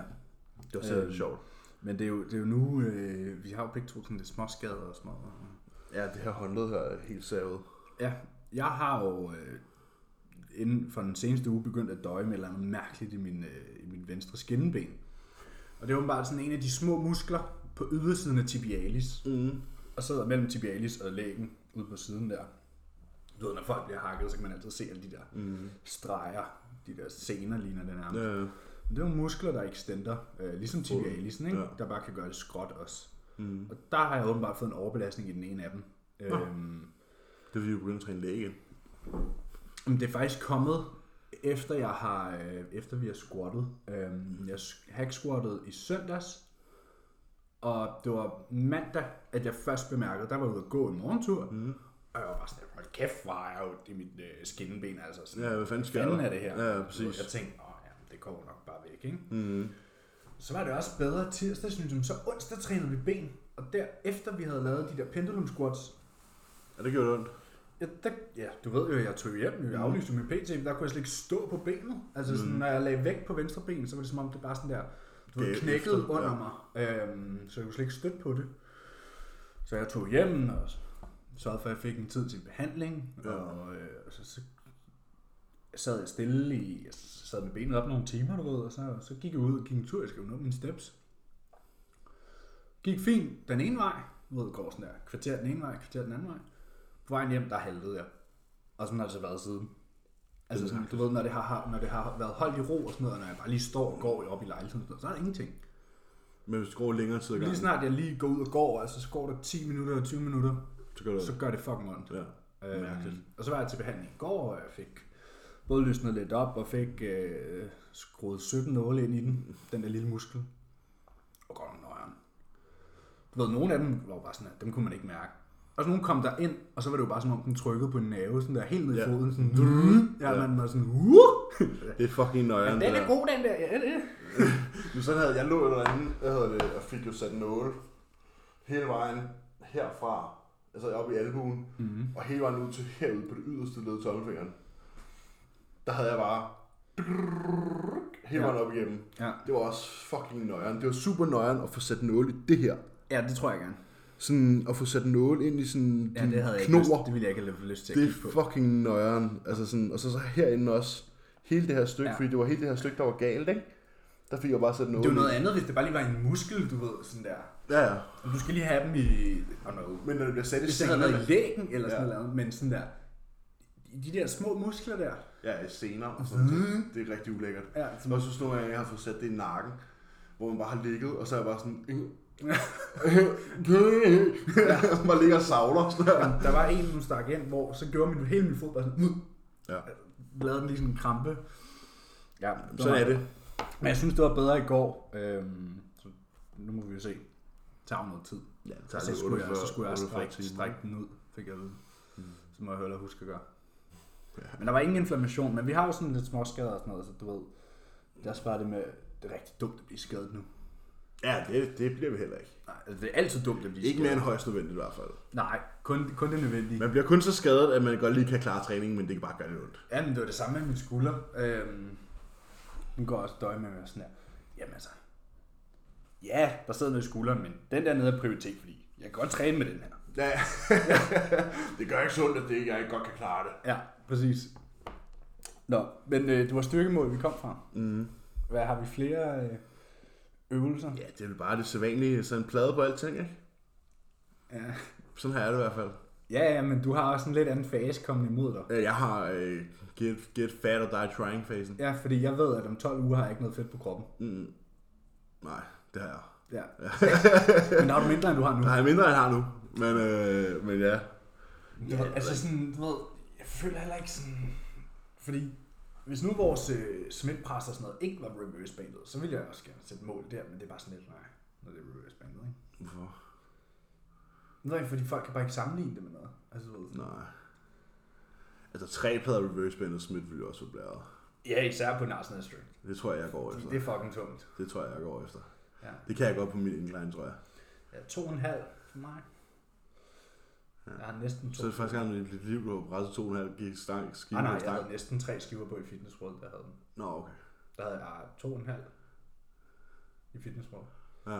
Det er også Øhm. lidt sjovt. Men det er jo, det er jo nu, øh, vi har jo begge to sådan lidt små skader og små. Ja, det her håndled her er helt savet. Ja, jeg har jo øh, inden for den seneste uge begyndt at døje med et eller andet mærkeligt i min, øh, i min venstre skinneben. Og det er jo bare sådan en af de små muskler på ydersiden af tibialis. Mm. Og sidder mellem tibialis og lægen ude på siden der. Du ved, når folk bliver hakket, så kan man altid se alle de der Mm. streger, de der sener ligner det nærmest. Ja, Men Det er jo muskler, der extender, øh, ligesom tibialisen, ikke? Ja. der bare kan gøre det skråt også. Mm. Og der har jeg åbenbart fået en overbelastning i den ene af dem. Nå. Øhm, Det fordi, du begynder at træne læge igen. men det er faktisk kommet, efter jeg har, øh, efter vi har squattet. Øhm, jeg hack squattet i søndags, og det var mandag, at jeg først bemærkede, der var ude at gå en morgentur, Mm. og jeg var bare sådan, hold kæft, hvor er jeg jo i mit øh, skinneben, altså sådan, Ja, hvad fanden sker fanden er det her? Ja, præcis. Jeg tænkte, åh ja, det går nok bare væk, ikke? Mm. Så var det også bedre tirsdag, synes jeg. Så onsdag trænede vi ben. Og derefter vi havde lavet de der pendulum squats, Ja, det gjorde det ondt. ja, der, ja du ved jo, jeg tog hjem, jeg aflyste jo min PT, men der kunne jeg slet ikke stå på benet. Altså sådan, Mm. når jeg lagde vægt på venstre ben, så var det som om det bare sådan der, du ved, Gav knækket efter, under ja. mig. Øhm, så jeg kunne slet ikke støtte på det. Så jeg tog hjem og sørgede for, at jeg fik en tid til behandling. Ja. Og øh, så, så sad jeg stille i, jeg sad med benet op nogle timer, du ved, og så, så gik jeg ud og gik en tur, jeg skrev nå mine steps. Gik fint den ene vej, du ved, går sådan der, kvarter den ene vej, kvarter den anden vej. På vejen hjem, der haltede jeg. Og sådan har det så været siden. Altså sådan, du ved, når det, har, når det har været holdt i ro og sådan noget, og når jeg bare lige står og går op i lejligheden, så er der ingenting. Men hvis du går længere tid Lige snart jeg lige går ud og går, altså så går der 10 minutter og 20 minutter, så gør det så gør det fucking ondt. Ja. Øhm, Mærkeligt. og så var jeg til behandling i går, og jeg fik både løsnet lidt op, og fik øh, skruet 17 nåle ind i den, den der lille muskel. Og godt nøjeren. Du ved, nogle af dem var bare sådan, at dem kunne man ikke mærke. Og så nogen kom der ind, og så var det jo bare som om, den trykkede på en nerve, sådan der helt ned i Ja. foden, sådan, ja, Ja. man var sådan, uh! Det er fucking nøjeren. det der. god, den der, ja, det er. Sådan havde jeg lå derinde, hvad hedder det, og fik jo sat nåle hele vejen herfra, altså oppe i albuen, mm-hmm. og hele vejen ud til herude på det yderste led tommelfingeren. Der havde jeg bare hele Ja. vejen op igennem. Ja. Det var også fucking nøjeren. Det var super nøjeren at få sat nåle i det her. ja, det tror jeg gerne. Sådan at få sat nåle ind i sådan Ja, det havde jeg ikke lyst, det ville jeg ikke have lyst til at Det er på. fucking nøjeren. Altså sådan, og så, så herinde også. Hele det her stykke, Ja. ja. fordi det var hele det her stykke, der var galt, ikke? Der fik jeg bare sat nåle Det jo noget andet, hvis det bare lige var en muskel, du ved, sådan der. Ja, ja. Og du skal lige have dem i, I don't know, Men når det bliver sat i hvis det havde været i lægen eller sådan Ja. noget, men sådan der, de der små muskler der. Ja, i sener og sådan noget, det er rigtig ulækkert. Ja, Så jeg synes nogle gange, jeg har fået sat det i nakken, hvor man bare har ligget, og så er jeg bare sådan... ja. man ligger og savler. Sådan der. Der var en, hun stak ind, hvor så gjorde min, hele min fod bare sådan, "Ud." Ja. lavede den lige sådan en krampe. Ja, Sådan er det. Men jeg synes, det var bedre i går. Øhm, så nu må vi jo se. Det tager noget tid. Ja, det Og tager så skulle, jeg, 48 så skulle jeg 48 strække, strække den ud, fik jeg at vide. Mm. Så må jeg hellere huske at gøre. Ja. Men der var ingen inflammation, men vi har jo sådan lidt småskader og sådan noget, så du ved, det er også bare det med, det er rigtig dumt at blive skadet nu. Ja, det, det bliver vi heller ikke. Nej, altså, det er altid dumt at blive Ikke mere end højst nødvendigt i hvert fald. Nej, kun, kun det nødvendige. Man bliver kun så skadet, at man godt lige kan klare træningen, men det kan bare gøre lidt ondt. Ja, men det var det samme med min skulder. Øhm, den går også døje med være sådan her. Jamen altså, ja, der sidder noget i skulderen, men den der nede er prioritet, fordi jeg kan godt træne med den her. Ja, det gør ikke sundt, at det ikke, jeg ikke godt kan klare det. Ja, præcis. Nå, men øh, det var styrkemål, vi kom fra. Mm. Hvad har vi flere øh, øvelser? Ja, det er vel bare det sædvanlige, sådan en plade på alting, ikke? Ja. Sådan her er det i hvert fald. ja, ja, men du har også en lidt anden fase kommet imod dig. Jeg har øh, get, get fat or die trying fasen. Ja, fordi jeg ved, at om 12 uger har jeg ikke noget fedt på kroppen. Mm. Nej, det har jeg. Ja. men der har du mindre, end du har nu. Jeg mindre, end jeg har nu. Men, øh, men ja. Ja, altså sådan, du ved, føler heller ikke sådan, fordi hvis nu vores øh, smitpres og sådan noget ikke var reverse bandet, så ville jeg også gerne sætte mål der, men det er bare sådan lidt, nej, når det er reverse bandet, ikke? Hvorfor? Ikke, fordi folk kan bare ikke sammenligne det med noget. Altså, du ved. Nej. Altså tre plader reverse band og Smith ville også være blæret. Ja, især på Narsen Strength. Det tror jeg, jeg går efter. Det er fucking tungt. Det tror jeg, jeg går efter. Ja. Det kan jeg godt på min incline, tror jeg. ja to og en halv for mig. Jeg har næsten to. Så er det faktisk gang i mit liv, du har presset to og en halv gik stang, skive Nej, nej, og jeg havde næsten tre skiver på i Fitness World, der havde den. Nå, okay. Der havde jeg to og en halv i Fitness World. Ja.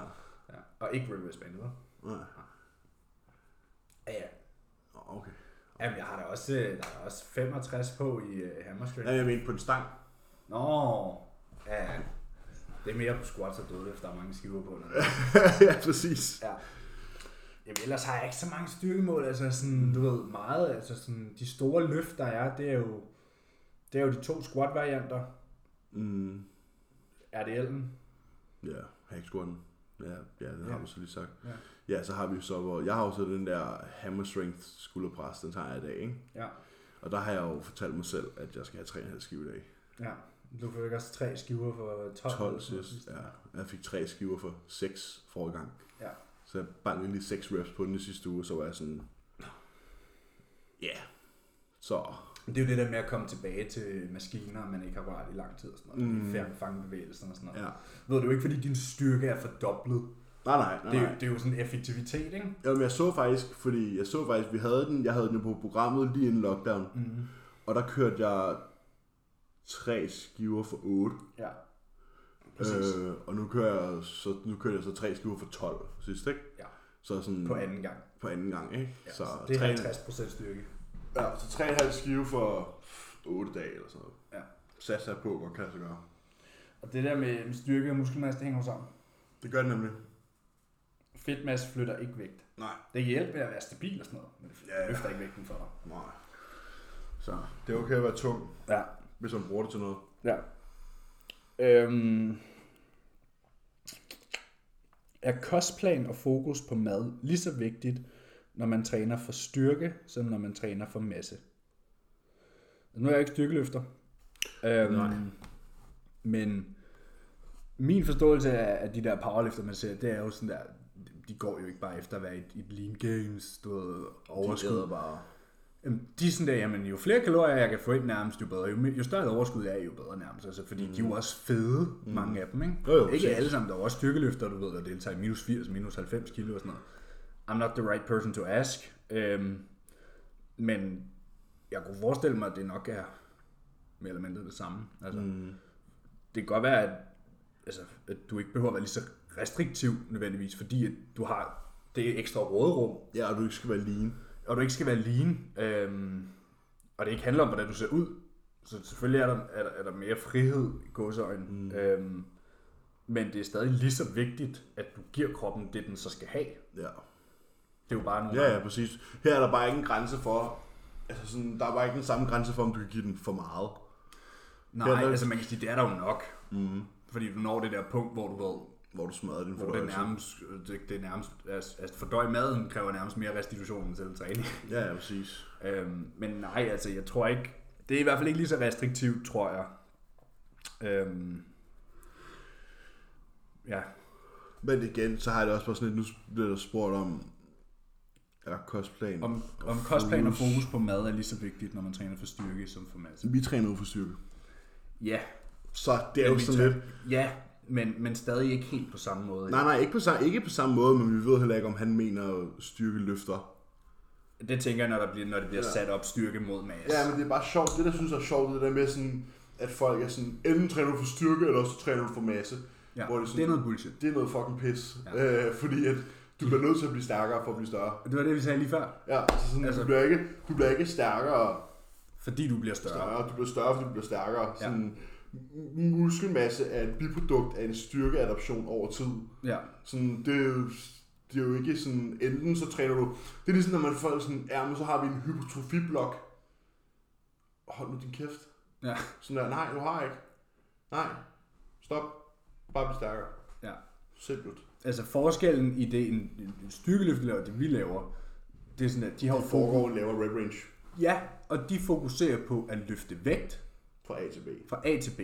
Ja. Og ikke reverse bandet, vel? Nej. Ja, ja. Nå, okay. Jamen, jeg har da også, øh, der er også 65 på i uh, hammer strength. Ja, jeg mente på en stang. Nå, ja. Det er mere på squats og dødløft, der er mange skiver på. Ja, præcis. ja. Jamen, ellers har jeg ikke så mange styrkemål, altså sådan, du ved, meget, altså sådan, de store løft, der er, det er jo, det er jo de to squat-varianter, Mm, RDL'en, ja, hack squatten. Ja, ja, det har Ja. du så lige sagt. Ja. Ja, så har vi så, hvor jeg har jo så den der hammer strength skulderpres, den tager jeg i dag, ikke? ja, Og der har jeg jo fortalt mig selv, at jeg skal have 3,5 skive i dag. ja. Du fik også tre skiver for 12. 12 eller sådan noget sidst, ja. Jeg fik tre skiver for 6 forrige gang. Ja. Så jeg bankede lige 6 reps på den i sidste uge, så var jeg sådan... Ja. Yeah. Så... Det er jo det der med at komme tilbage til maskiner, man ikke har rørt i lang tid og sådan noget. Mm. Færre fange bevægelser og sådan noget. Ja. Ved du ikke, fordi din styrke er fordoblet. Nej, nej, nej. Det, er, nej. jo- det er jo sådan en effektivitet, ikke? Jamen, jeg så faktisk, fordi jeg så faktisk, vi havde den, jeg havde den på programmet lige inden lockdown, Mm. og der kørte jeg tre skiver for 8. Ja. Præcis. Øh, og nu kører jeg så nu kører jeg så tre skiver for 12 sidst, ikke? Ja. Så sådan på anden gang. på anden gang, ikke? Ja, så så det er tre- 50% styrke. Ja, så 3,5 skive for 8 dage eller sådan noget. Ja. Sats er på, hvor kan så gøre. Og det der med styrke og muskelmasse, det hænger jo sammen. Det gør det nemlig. Fedtmasse flytter ikke vægt. Nej. Det kan hjælpe med at være stabil og sådan noget, men det ja. løfter ikke vægten for dig. Nej. Så det er okay at være tung, Ja. hvis man bruger det til noget. Ja. Øhm, er kostplan og fokus på mad lige så vigtigt, når man træner for styrke, som når man træner for masse? Nu er jeg ikke styrkeløfter. Øhm, Nej. Men min forståelse af, af de der powerlifter, man ser, det er jo sådan der, de går jo ikke bare efter at være et, et lean gains, du ved, De overskud. æder bare. De er sådan der, jamen, jo flere kalorier jeg kan få ind nærmest, jo bedre. Jo, jo større et overskud er, jo bedre nærmest. Altså, fordi mm. de er jo også fede, mm. mange af dem, ikke? Jo, jo, ikke alle sammen, der er også styrkeløfter, du ved, der deltager i minus 80, minus 90 kilo og sådan noget. I'm not the right person to ask. Øhm, men jeg kunne forestille mig, at det nok er mere eller mindre det samme. Altså, mm. Det kan godt være, at, altså, at du ikke behøver at være lige så restriktiv nødvendigvis, fordi at du har det ekstra råderum, Ja, og du ikke skal være lean. Og du ikke skal være lean, øhm, og det ikke handler om, hvordan du ser ud. Så selvfølgelig er der, er der, er der mere frihed i gåseøjne. Mm. Øhm, men det er stadig lige så vigtigt, at du giver kroppen det, den så skal have. Ja. Det er jo bare nogle Ja, ja, præcis. Her er der bare ikke en grænse for, altså sådan, der er bare ikke den samme grænse for, om du kan give den for meget. Nej, der- altså man kan sige, det er der jo nok. Mm. Fordi du når det der punkt, hvor du ved, Hvor du smadrer din hvor det fordøjelse. nærmest, det, det er nærmest, altså at fordøje maden kræver nærmest mere restitution end selv træning. Ja, ja, præcis. Øhm, men nej, altså jeg tror ikke, det er i hvert fald ikke lige så restriktivt, tror jeg. Øhm, ja, Men igen, så har jeg det også bare sådan lidt, nu bliver der spurgt om, er kostplan. om, om kostplan og fokus på mad er lige så vigtigt, når man træner for styrke som for masse. Vi træner ud for styrke. Ja, Så det er jo vi sådan lidt, Ja, men, men stadig ikke helt på samme måde. nej, nej, ikke på, samme, ikke på samme måde, men vi ved heller ikke, om han mener styrke løfter. Det tænker jeg, når, der bliver, når det bliver Ja. sat op styrke mod masse. Ja, men det er bare sjovt. Det, der synes jeg er sjovt, det der med sådan, at folk er sådan, enten træner du for styrke, eller også træner du for masse. ja. hvor det er sådan- det er noget bullshit. Det er noget fucking pis. Ja. Ja. Øh, fordi at du bliver nødt til at blive stærkere for at blive større. Det var det, vi sagde lige før. Ja, så sådan, Altså- du, bliver ikke, du bliver ikke stærkere, Fordi du bliver større. større. Du bliver større, fordi du bliver stærkere. Ja. Sådan, m- muskelmasse er et biprodukt af en styrkeadaption over tid. Ja. Sådan, det, er jo, det er jo ikke sådan, enten så træner du, det er ligesom når man får sådan, ja, men så har vi en hypotrofiblok. Hold nu din kæft. Ja. Sådan der, nej, du har ikke. Nej, stop. Bare bliv stærkere. ja. Simpelt. Altså forskellen i det, en, en styrkeløft laver, det vi laver, det er sådan, at de har jo foregår en lavere rep range Ja, og de fokuserer på at løfte vægt fra A til B. fra A til B.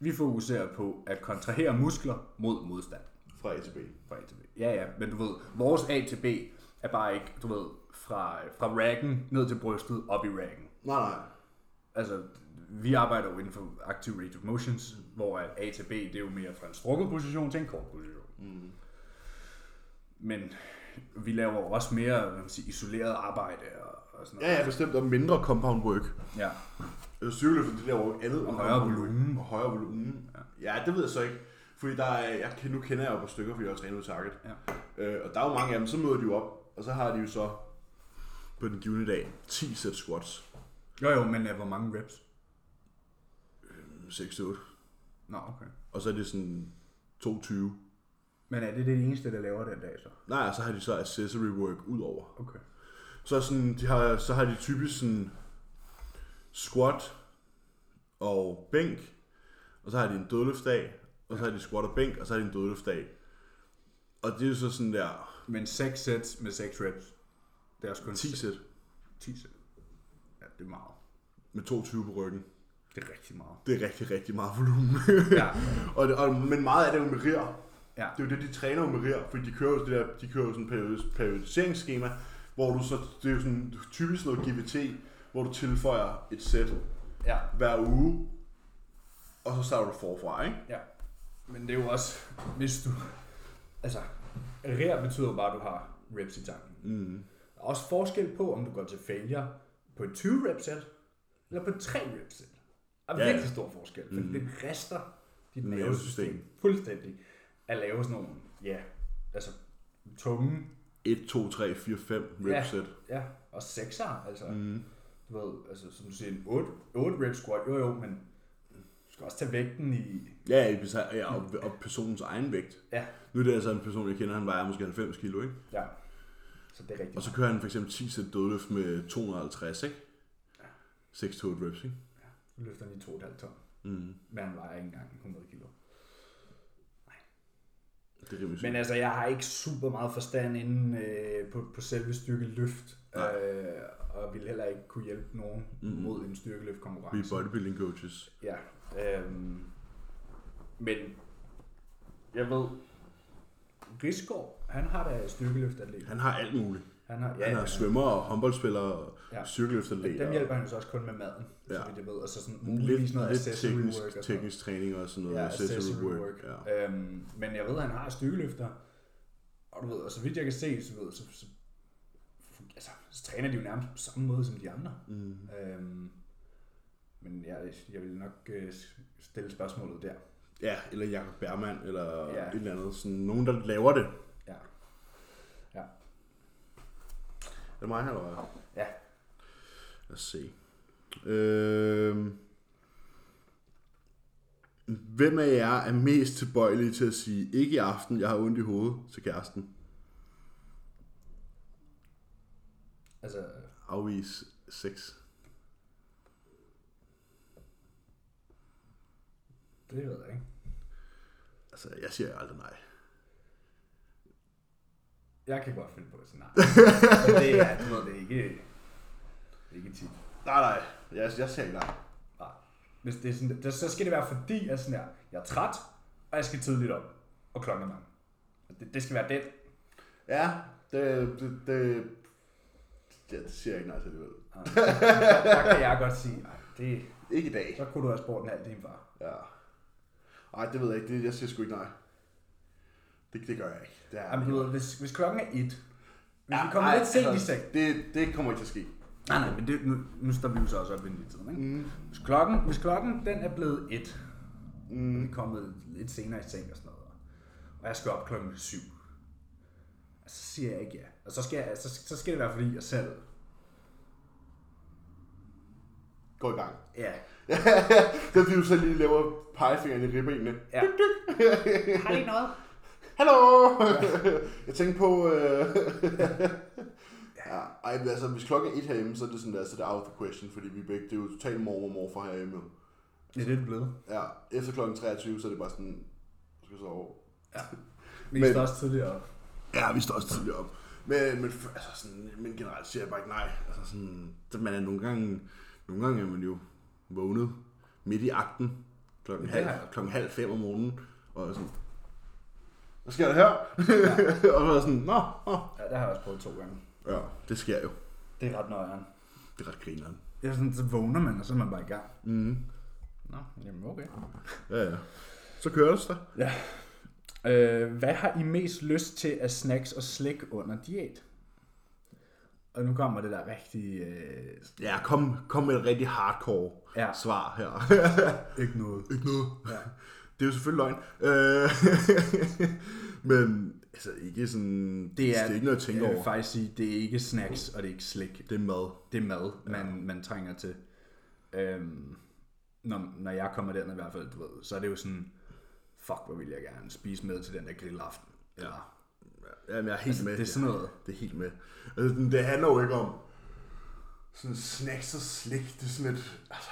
Vi fokuserer på at kontrahere muskler mod modstand Fra A til B. fra A til B. Ja, ja, men du ved, vores A til B er bare ikke, du ved, fra, fra raggen ned til brystet, op i raggen. Nej, nej. Altså, vi arbejder jo inden for active range of motions, hvor at A til B, det er jo mere fra en strukket position til en kort position. Mm. Men vi laver jo også mere hvad man siger, isoleret arbejde og, og sådan noget. Ja, ja, bestemt. Og mindre compound work. ja. Altså, Styrkeløftet, det laver jo andet. Og højere volumen. Og højere volumen. Ja. ja, det ved jeg så ikke. Fordi der er, jeg, nu kender jeg jo et par stykker, fordi jeg har trænet ud Target. Ja. Øh, og der er jo mange af dem, så møder de jo op. Og så har de jo så på den givende dag 10 sæt squats. Jo jo, men uh, hvor mange reps? 6-8. Nå, okay. Og så er det sådan 22. Men er det det eneste, der laver den dag så? Nej, så har de så accessory work ud over. Okay. Så, sådan, de har, så har de typisk sådan squat og bænk, og så har de en dødløftdag, og så har de squat og bænk, og så har de en dødløftdag. Og det er jo så sådan der Men 6 sæt med 6 reps. Det er også kun 10 sæt 10 sæt. Ja, det er meget. med 22 på ryggen. Det er rigtig meget. Det er rigtig, rigtig meget volumen. Ja. og, det, og, men meget af det er jo med rir. Ja. Det er jo det, de træner jo med rir, fordi de kører jo, det der, de kører jo sådan periodis- periodiseringsskema, hvor du så, det er jo sådan typisk noget GVT, hvor du tilføjer et sæt Ja. hver uge, og så starter du forfra, ikke? Ja. Men det er jo også, hvis du... Altså, rær betyder jo bare, at du har reps i tanken. Mm. Der er også forskel på, om du går til failure på et 20 rep sæt, eller på et 3 rep sæt. Der er Ja, ja. virkelig stor forskel, for Mhm. det rister dit Nervesystem. fuldstændig at lave sådan nogle, ja, altså tunge, 1, 2, 3, 4, 5 Ja. rep set. ja, og sekser, altså, Mm. Ved, altså som du siger, en 8, 8 rep squat, jo jo, men du skal også tage vægten i, Ja, i ja og, og, personens egen vægt. Ja. Nu er det altså en person, jeg kender, han vejer måske 90 kilo, ikke? ja, så det er rigtigt. Og så kører han for eksempel 10 sæt dødløft med 250, ikke? 6 to 8 reps, ikke? Du løfter lige 2,5 ton, Mm. men han vejer ikke engang 100 kilo. Det er. Men altså, jeg har ikke super meget forstand inden øh, på, på selve styrkeløft, Nej. øh, og vil heller ikke kunne hjælpe nogen mm. mod en Vi er styrkeløftkonkurrence. bodybuilding coaches. Ja, øhm, men jeg ved, Rigsgaard, han har da styrkeløftatlet. Han har alt muligt. Han har, Ja, han har svømmer og håndboldspiller og Ja. ja. styrkeløfterlæg. Dem hjælper han så også kun med maden, ja. Ja. så vidt jeg ved. Og så sådan Lidt, muligvis noget lidt accessory teknisk, work. og sådan teknisk træning og sådan noget. Ja, accessory work. Ja. Øhm, men jeg ved, at han har styrkeløfter. Og du ved, og så vidt jeg kan se, så, ved, så, så, altså, så træner de jo nærmest på samme måde som de andre. Mm. Øhm, men jeg, jeg vil nok øh, stille spørgsmålet der. ja, eller Jakob Bergmann, eller Ja. et eller andet. Sådan, nogen, der laver det. Ja. Ja. Er det mig eller hvad? Ja. Lad os se. Øh... Hvem af jer er mest tilbøjelige til at sige, ikke i aften, jeg har ondt i hovedet til kæresten? Altså, Afvis sex. det ved jeg ikke. Altså, jeg siger aldrig nej. Jeg kan godt finde på at sige nej. Men det er, du ved, det er ikke, det er ikke tit. Nej, nej. Jeg, jeg siger ikke nej. Nej. Hvis det er sådan, det, så skal det være fordi, at sådan her, jeg er træt, og jeg skal tidligt op, og klokken er mange. Det, det skal være den. Ja, det, det, det, ja, det siger jeg ikke nej til alligevel. Der kan jeg godt sige, nej, det, Ikke i dag. så kunne du have spurgt en halv time far. Ja. Ej, det ved jeg ikke. Det, jeg siger sgu ikke nej. Det, det gør jeg ikke. Det er Jamen, du ved, hvis, hvis klokken er et, hvis Ja, vi kommer ej, lidt sent i altså, seng. Det, det kommer ikke til at ske. Nej, nej, men det, nu, nu står vi jo så også op i tiden, ikke? Mm. Hvis klokken, hvis klokken den er blevet et, Mm. vi er kommet lidt senere i seng og sådan noget, og jeg skal op klokken syv, så siger jeg ikke ja. Og så skal, jeg, så, så skal det være, fordi jeg selv, Gå i gang. ja, det er fordi, du så lige laver pegefingeren i ribbenene. ja. Har I noget? Hallo! jeg tænkte på... Øh... ja, ej, men altså, hvis klokken er et herhjemme, så er det sådan der, så er det out of the question, fordi vi er begge, det er jo totalt mor og morfar herhjemme. Ja, det er det blevet. Ja, efter klokken 23, så er det bare sådan, skal sove. Vi Men- står også tidligere. Ja, vi står også tidligt op. Men, men, altså sådan, men generelt siger jeg bare ikke nej. Altså sådan, så man er nogle gange, nogle gange er man jo vågnet midt i akten, klokken, Det halv, klokken halv fem om morgenen, og sådan, hvad sker der her? og så er sådan, nå, nå. Ja, det har jeg også prøvet to gange. Ja, det sker jo. Det er ret nøjeren. Det er ret grineren. Ja, sådan, så vågner man, og så er man bare i gang. Mm. Nå, jamen okay. Ja, ja. Så køres der. Ja. Øh, hvad har I mest lyst til af snacks og slik under diæt? Og nu kommer det der rigtig... Øh, Ja, kom, kom med et rigtig hardcore Ja. svar her. ikke noget. ikke noget. Ja. Det er jo selvfølgelig løgn. Øh, men altså ikke sådan... Det er, det er ikke noget at tænke jeg vil over. faktisk sige, det er ikke snacks, og det er ikke slik. Det er mad. Det er mad, man, man trænger til. Øhm, når, når jeg kommer derned i hvert fald, du ved, så er det jo sådan, fuck, hvor vil jeg gerne spise med til den der grillaften. Eller, Jamen, jeg er helt altså, med. det er sådan noget. Det er helt med. Altså, det handler jo ikke om sådan snacks og slik. Det er sådan lidt... Altså,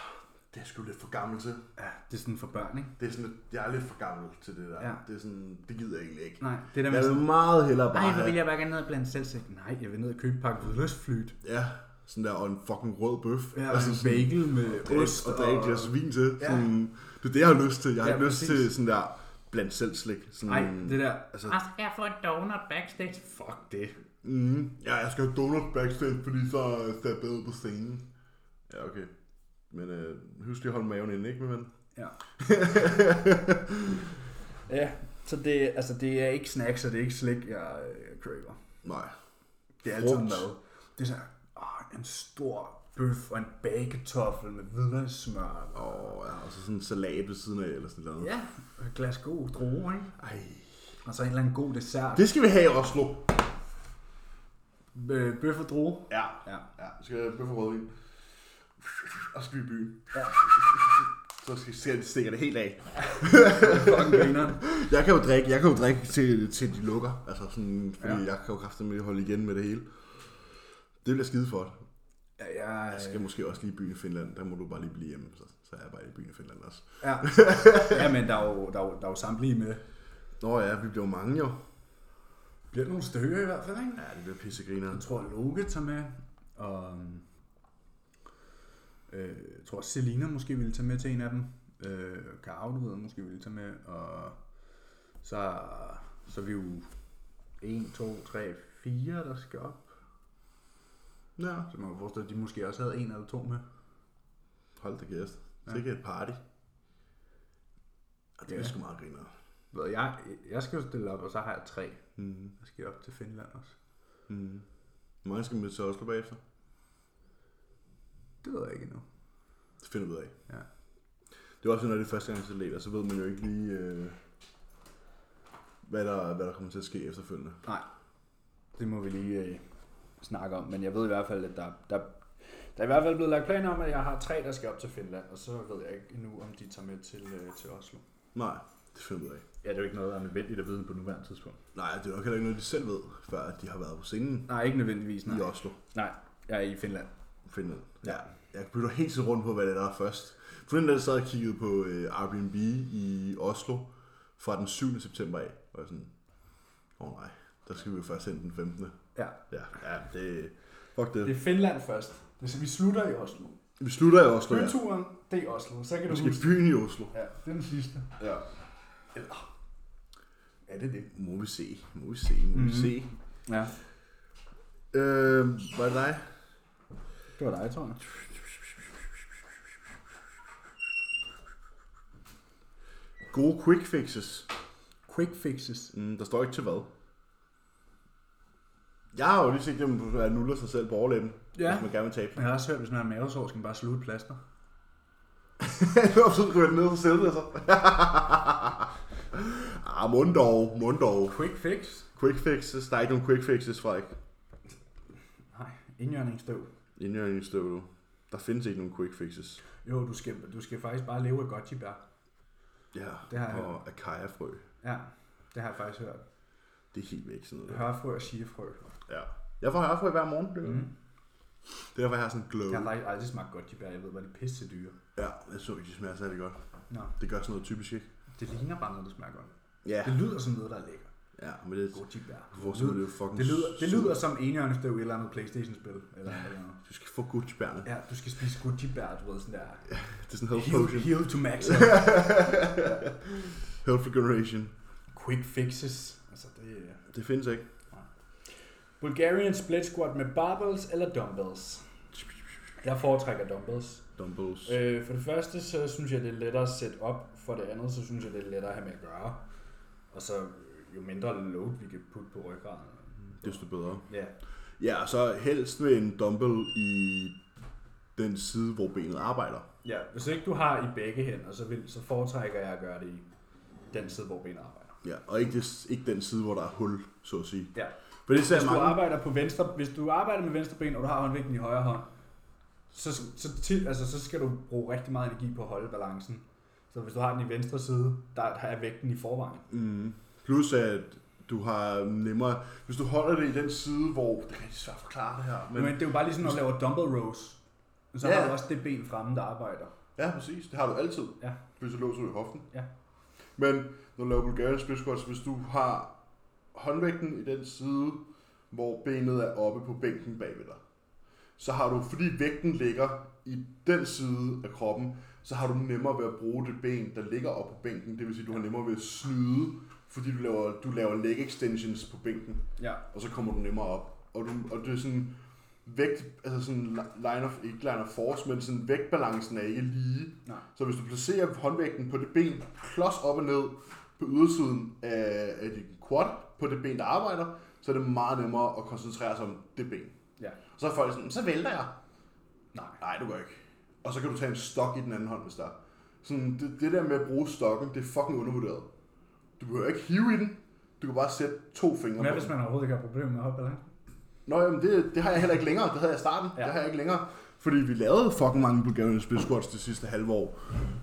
det er sgu lidt for gammel til. Ja, det er sådan for børn, ikke? Det er sådan jeg er lidt for gammel til det der. Ja. Det er sådan, det gider jeg egentlig ikke. Nej, det der med Jeg vil meget hellere bare Ej, hvor vil jeg bare gerne ned og blande selvsigt. Nej, jeg vil ned og købe en pakke hvidløsflyt. Ja, sådan der, og en fucking rød bøf. Ja, og en sådan- bagel med og ost og drikke et glas vin til. Ja. Sådan, det er det, jeg har lyst til. Jeg har Ja, ikke lyst præcis. til sådan der blandt selv slik. Sådan, Nej, det der. Altså, skal jeg få en donut backstage? Fuck det. mm, ja, jeg skal have donut backstage, fordi så er jeg bedre på scenen. Ja, okay. Men øh, husk lige at holde maven inde, ikke, min ven? Ja. ja, så det, altså, det er ikke snacks, og det er ikke slik, jeg øh, craver. Nej. Det er altid mad. Det er sådan, åh, en stor bøf og en bagetoffel med hvidløgssmør. Og, ja, og så sådan en salat ved siden af, eller sådan noget. Ja, og et glas god druer, ikke? Ej. Og så en eller anden god dessert. Det skal vi have i Oslo. Øh, Bøf og druer. Ja. Ja. Ja, vi skal have bøf og rødvin. Og så skal vi i byen. Ja. Så skal skal- stikker det helt af. Jeg kan jo drikke, jeg kan jo drikke til, til de lukker. Altså sådan, fordi Ja. jeg kan jo kraftigt med holde igen med det hele. Det bliver skide for. Ja, jeg, Jeg skal måske også lige i byen i Finland. Der må du bare lige blive hjemme. Så, så er jeg bare i byen i Finland også. ja. ja, men der er jo, der er jo, der er jo samtlige med. Nå ja, vi bliver jo mange jo. Bliver nogle stykker i hvert fald, ikke? Ja, det bliver pissegriner. Jeg tror, Loke tager med, og øh, jeg tror, Selina måske ville tage med til en af dem. Øh, Karo, du ved, måske ville tage med, og så, så er vi jo 1, 2, 3, 4, der skal op. Ja. Så man kan forestille, at de måske også havde en eller to med. Hold da kæft. Ja. Sikke et party. Og det er Ja. sgu meget griner. Ved Jeg, jeg skal jo stille op, og så har jeg tre. Mm. Jeg skal op til Finland også. Mm. Hvor mange skal med til Oslo bagefter? Det ved jeg ikke endnu. Det finder vi ud af. Ja. Det er også, når det er første gang til elever, så ved man jo ikke lige, øh, hvad, der, hvad der kommer til at ske efterfølgende. Nej, det må vi lige øh, snakke om. Men jeg ved i hvert fald, at der, der, der er i hvert fald blevet lagt planer om, at jeg har tre, der skal op til Finland. Og så ved jeg ikke endnu, om de tager med til, øh, til Oslo. Nej, det finder ud af. Ja, det er jo ikke noget, der er nødvendigt at vide på nuværende tidspunkt. Nej, det er nok heller ikke noget, de selv ved, før at de har været på scenen Nej, ikke nødvendigvis, nej. i Oslo, Nej, jeg er i Finland. Finland. Ja. Jeg bytter helt til rundt på, hvad det er, der er først. For den der sad og kiggede på øh, Airbnb i Oslo fra den 7. september af. Og jeg sådan, åh oh, nej, der skal vi jo først hen den 15. Ja. Ja, ja det, fuck det. Det er Finland først. Det er, vi slutter i Oslo. Vi slutter i Oslo, ja. Byturen, det er Oslo. Så kan Vi du skal i huske. byen i Oslo. Ja, det er den sidste. Ja. Eller, er det det? Må vi se, må vi se, må Mhm. vi se. Ja, Øh, var det dig? det var dig, tror jeg. Gode quick fixes. Quick fixes. Mm, der står ikke til hvad. Jeg har jo lige set dem at nuller sig selv på overlæben, Ja. hvis man gerne vil tabe Jeg har også hørt, hvis man har mavesår, skal man bare sluge et plaster. Så ryger den ned, så sætter det sig. ah, mund dog, mund dog. Quick fix? Quick fixes, der er ikke nogen quick fixes, Frederik. Nej, indjørningsstøv. Indjørningsstøv, du. Der findes ikke nogen quick fixes. Jo, du skal, du skal faktisk bare leve af goji-bær. Ja, Det har jeg og akaya-frø. Ja, det har jeg faktisk hørt. Det er helt væk sådan noget. Hørfrø og chiafrø. Ja. Jeg får hørfrø hver morgen. Det, Mm. det er derfor, jeg har sådan en glow. Jeg har faktisk aldrig smagt goji-bær. Jeg ved, hvad det er pisse dyre. Ja, jeg så ikke, de smager særlig godt. Nå, Det gør sådan noget typisk, ikke? det ligner bare noget, der smager godt. Ja. Det lyder som noget, der er lækker. Ja, men det, Goji-bær. Hvor så det er jo fucking Det lyder, det lyder som enhjørnestøv i et eller andet Playstation-spil. Eller, Ja. eller noget. Du skal få Gucci-bærne. Ja, du skal spise goji-bær, du ved, sådan der. Det er sådan en health Heal, potion. heal to max. Health regeneration. Quick fixes. Altså, det er... Det findes ikke. Bulgarian split squat med barbells eller dumbbells? Jeg foretrækker dumbbells. Dumbbells. Øh, for det første, så synes jeg, det er lettere at sætte op. For det andet, så synes jeg, det er lettere at have med at gøre. Og så jo mindre load, vi kan putte på ryggraden. Desto bedre. Ja. Ja, så helst med en dumbbell i den side, hvor benet arbejder. ja, hvis ikke du har i begge hænder, så, vil, så foretrækker jeg at gøre det i den side, hvor benet arbejder. Ja, og ikke, det, ikke den side, hvor der er hul, så at sige. Ja. For det ser Hvis du, mange... arbejder på venstre, hvis du arbejder med venstre ben, og du har håndvægten i højre hånd, så, så, til, altså, så skal du bruge rigtig meget energi på at holde balancen. Så hvis du har den i venstre side, der er vægten i forvejen. Mm. Plus at du har nemmere... Hvis du holder det i den side, hvor... Det er rigtig svært at forklare det her. Men, Men det er jo bare ligesom, når du laver dumbbell rows. Så Ja. har du også det ben fremme, der arbejder. Ja, præcis. Det har du altid. Ja. Hvis du låser i hoften. Ja. Men når du laver Bulgarian split squats, hvis du har håndvægten i den side, hvor benet er oppe på bænken bagved dig, så har du, fordi vægten ligger i den side af kroppen, så har du nemmere ved at bruge det ben, der ligger op på bænken. Det vil sige, du har nemmere ved at snyde, fordi du laver, du laver leg extensions på bænken Ja. og så kommer du nemmere op. Og, du, og det er sådan, vægt, altså sådan line of, ikke line of force, men sådan vægtbalancen er ikke lige. Nej. Så hvis du placerer håndvægten på det ben, klods op og ned på ydersiden af, af dit quad, på det ben, der arbejder, så er det meget nemmere at koncentrere sig om det ben. Ja. Så er folk sådan, så vælter jeg. Nej. Nej, du gør ikke. Og så kan du tage en stok i den anden hånd, hvis der er. Sådan, det, det der med at bruge stokken, det er fucking undervurderet. Du behøver ikke hive i den. Du kan bare sætte to fingre Hvad på hvis den. man overhovedet ikke har problemer med balancen? Nå, jamen det, det har jeg heller ikke længere. Det havde jeg i starten. Ja. Det har jeg ikke længere. Fordi vi lavede fucking mange Bulgarian split squats det sidste halve år.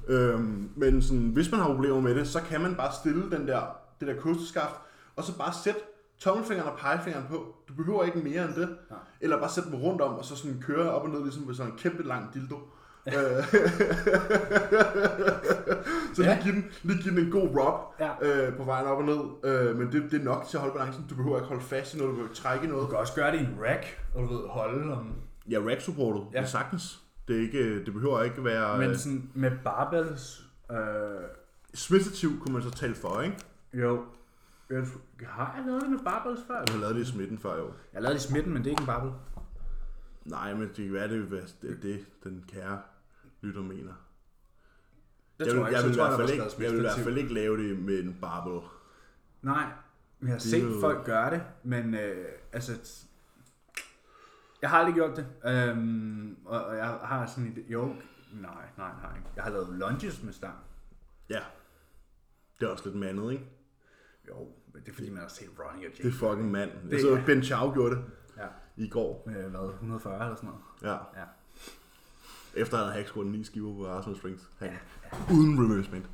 Øhm, men sådan, hvis man har problemer med det, så kan man bare stille den der, det der kosteskaft, og så bare sætte tommelfingeren og pegefingeren på. Du behøver ikke mere end det. Nej. Eller bare sætte dem rundt om, og så sådan køre op og ned, ligesom med sådan en kæmpe lang dildo. Øh, så Ja. lige, give den, lige give den en god rub Ja. øh, på vejen op og ned. Øh, men det, det er nok til at holde balancen. Du behøver ikke holde fast i noget, du behøver ikke trække noget. Du kan også gøre det i en rack, og du ved, holde om... Ja, rack supportet. Ja. Ja. Det er sagtens. Det, er ikke, det behøver ikke være... Men Men... sådan med barbells, øh, Smitativ kunne man så tale for, ikke? jo, har jeg lavet det med barbells før? Jeg har lavet det i smitten før, jo. Jeg har lavet det i smitten, men det er ikke en barbell. Nej, men det kan være, det er det, det den kære lytter mener. Det jeg, tror vil, jeg, jeg, vil tror hvert fald der ikke, jeg vil i hvert fald ikke lave det med en barbel. Nej, men jeg har Det set jo- folk gøre det, men øh, altså... Jeg har aldrig gjort det, øhm, og, og jeg har sådan en idé- Jo, nej, nej, nej. Jeg har lavet lunges med stang. Ja. Det er også lidt mandet, ikke? Jo, men det er fordi, man har set Ronnie og Det er Jake. fucking mand. Det så, er- Ben Chow gjorde det Ja, i går. med hvad, 140 eller sådan noget. Ja. Ja. Efter han havde scoret ni skiver på Arsenal Springs. Han, Ja, Uden reverse band.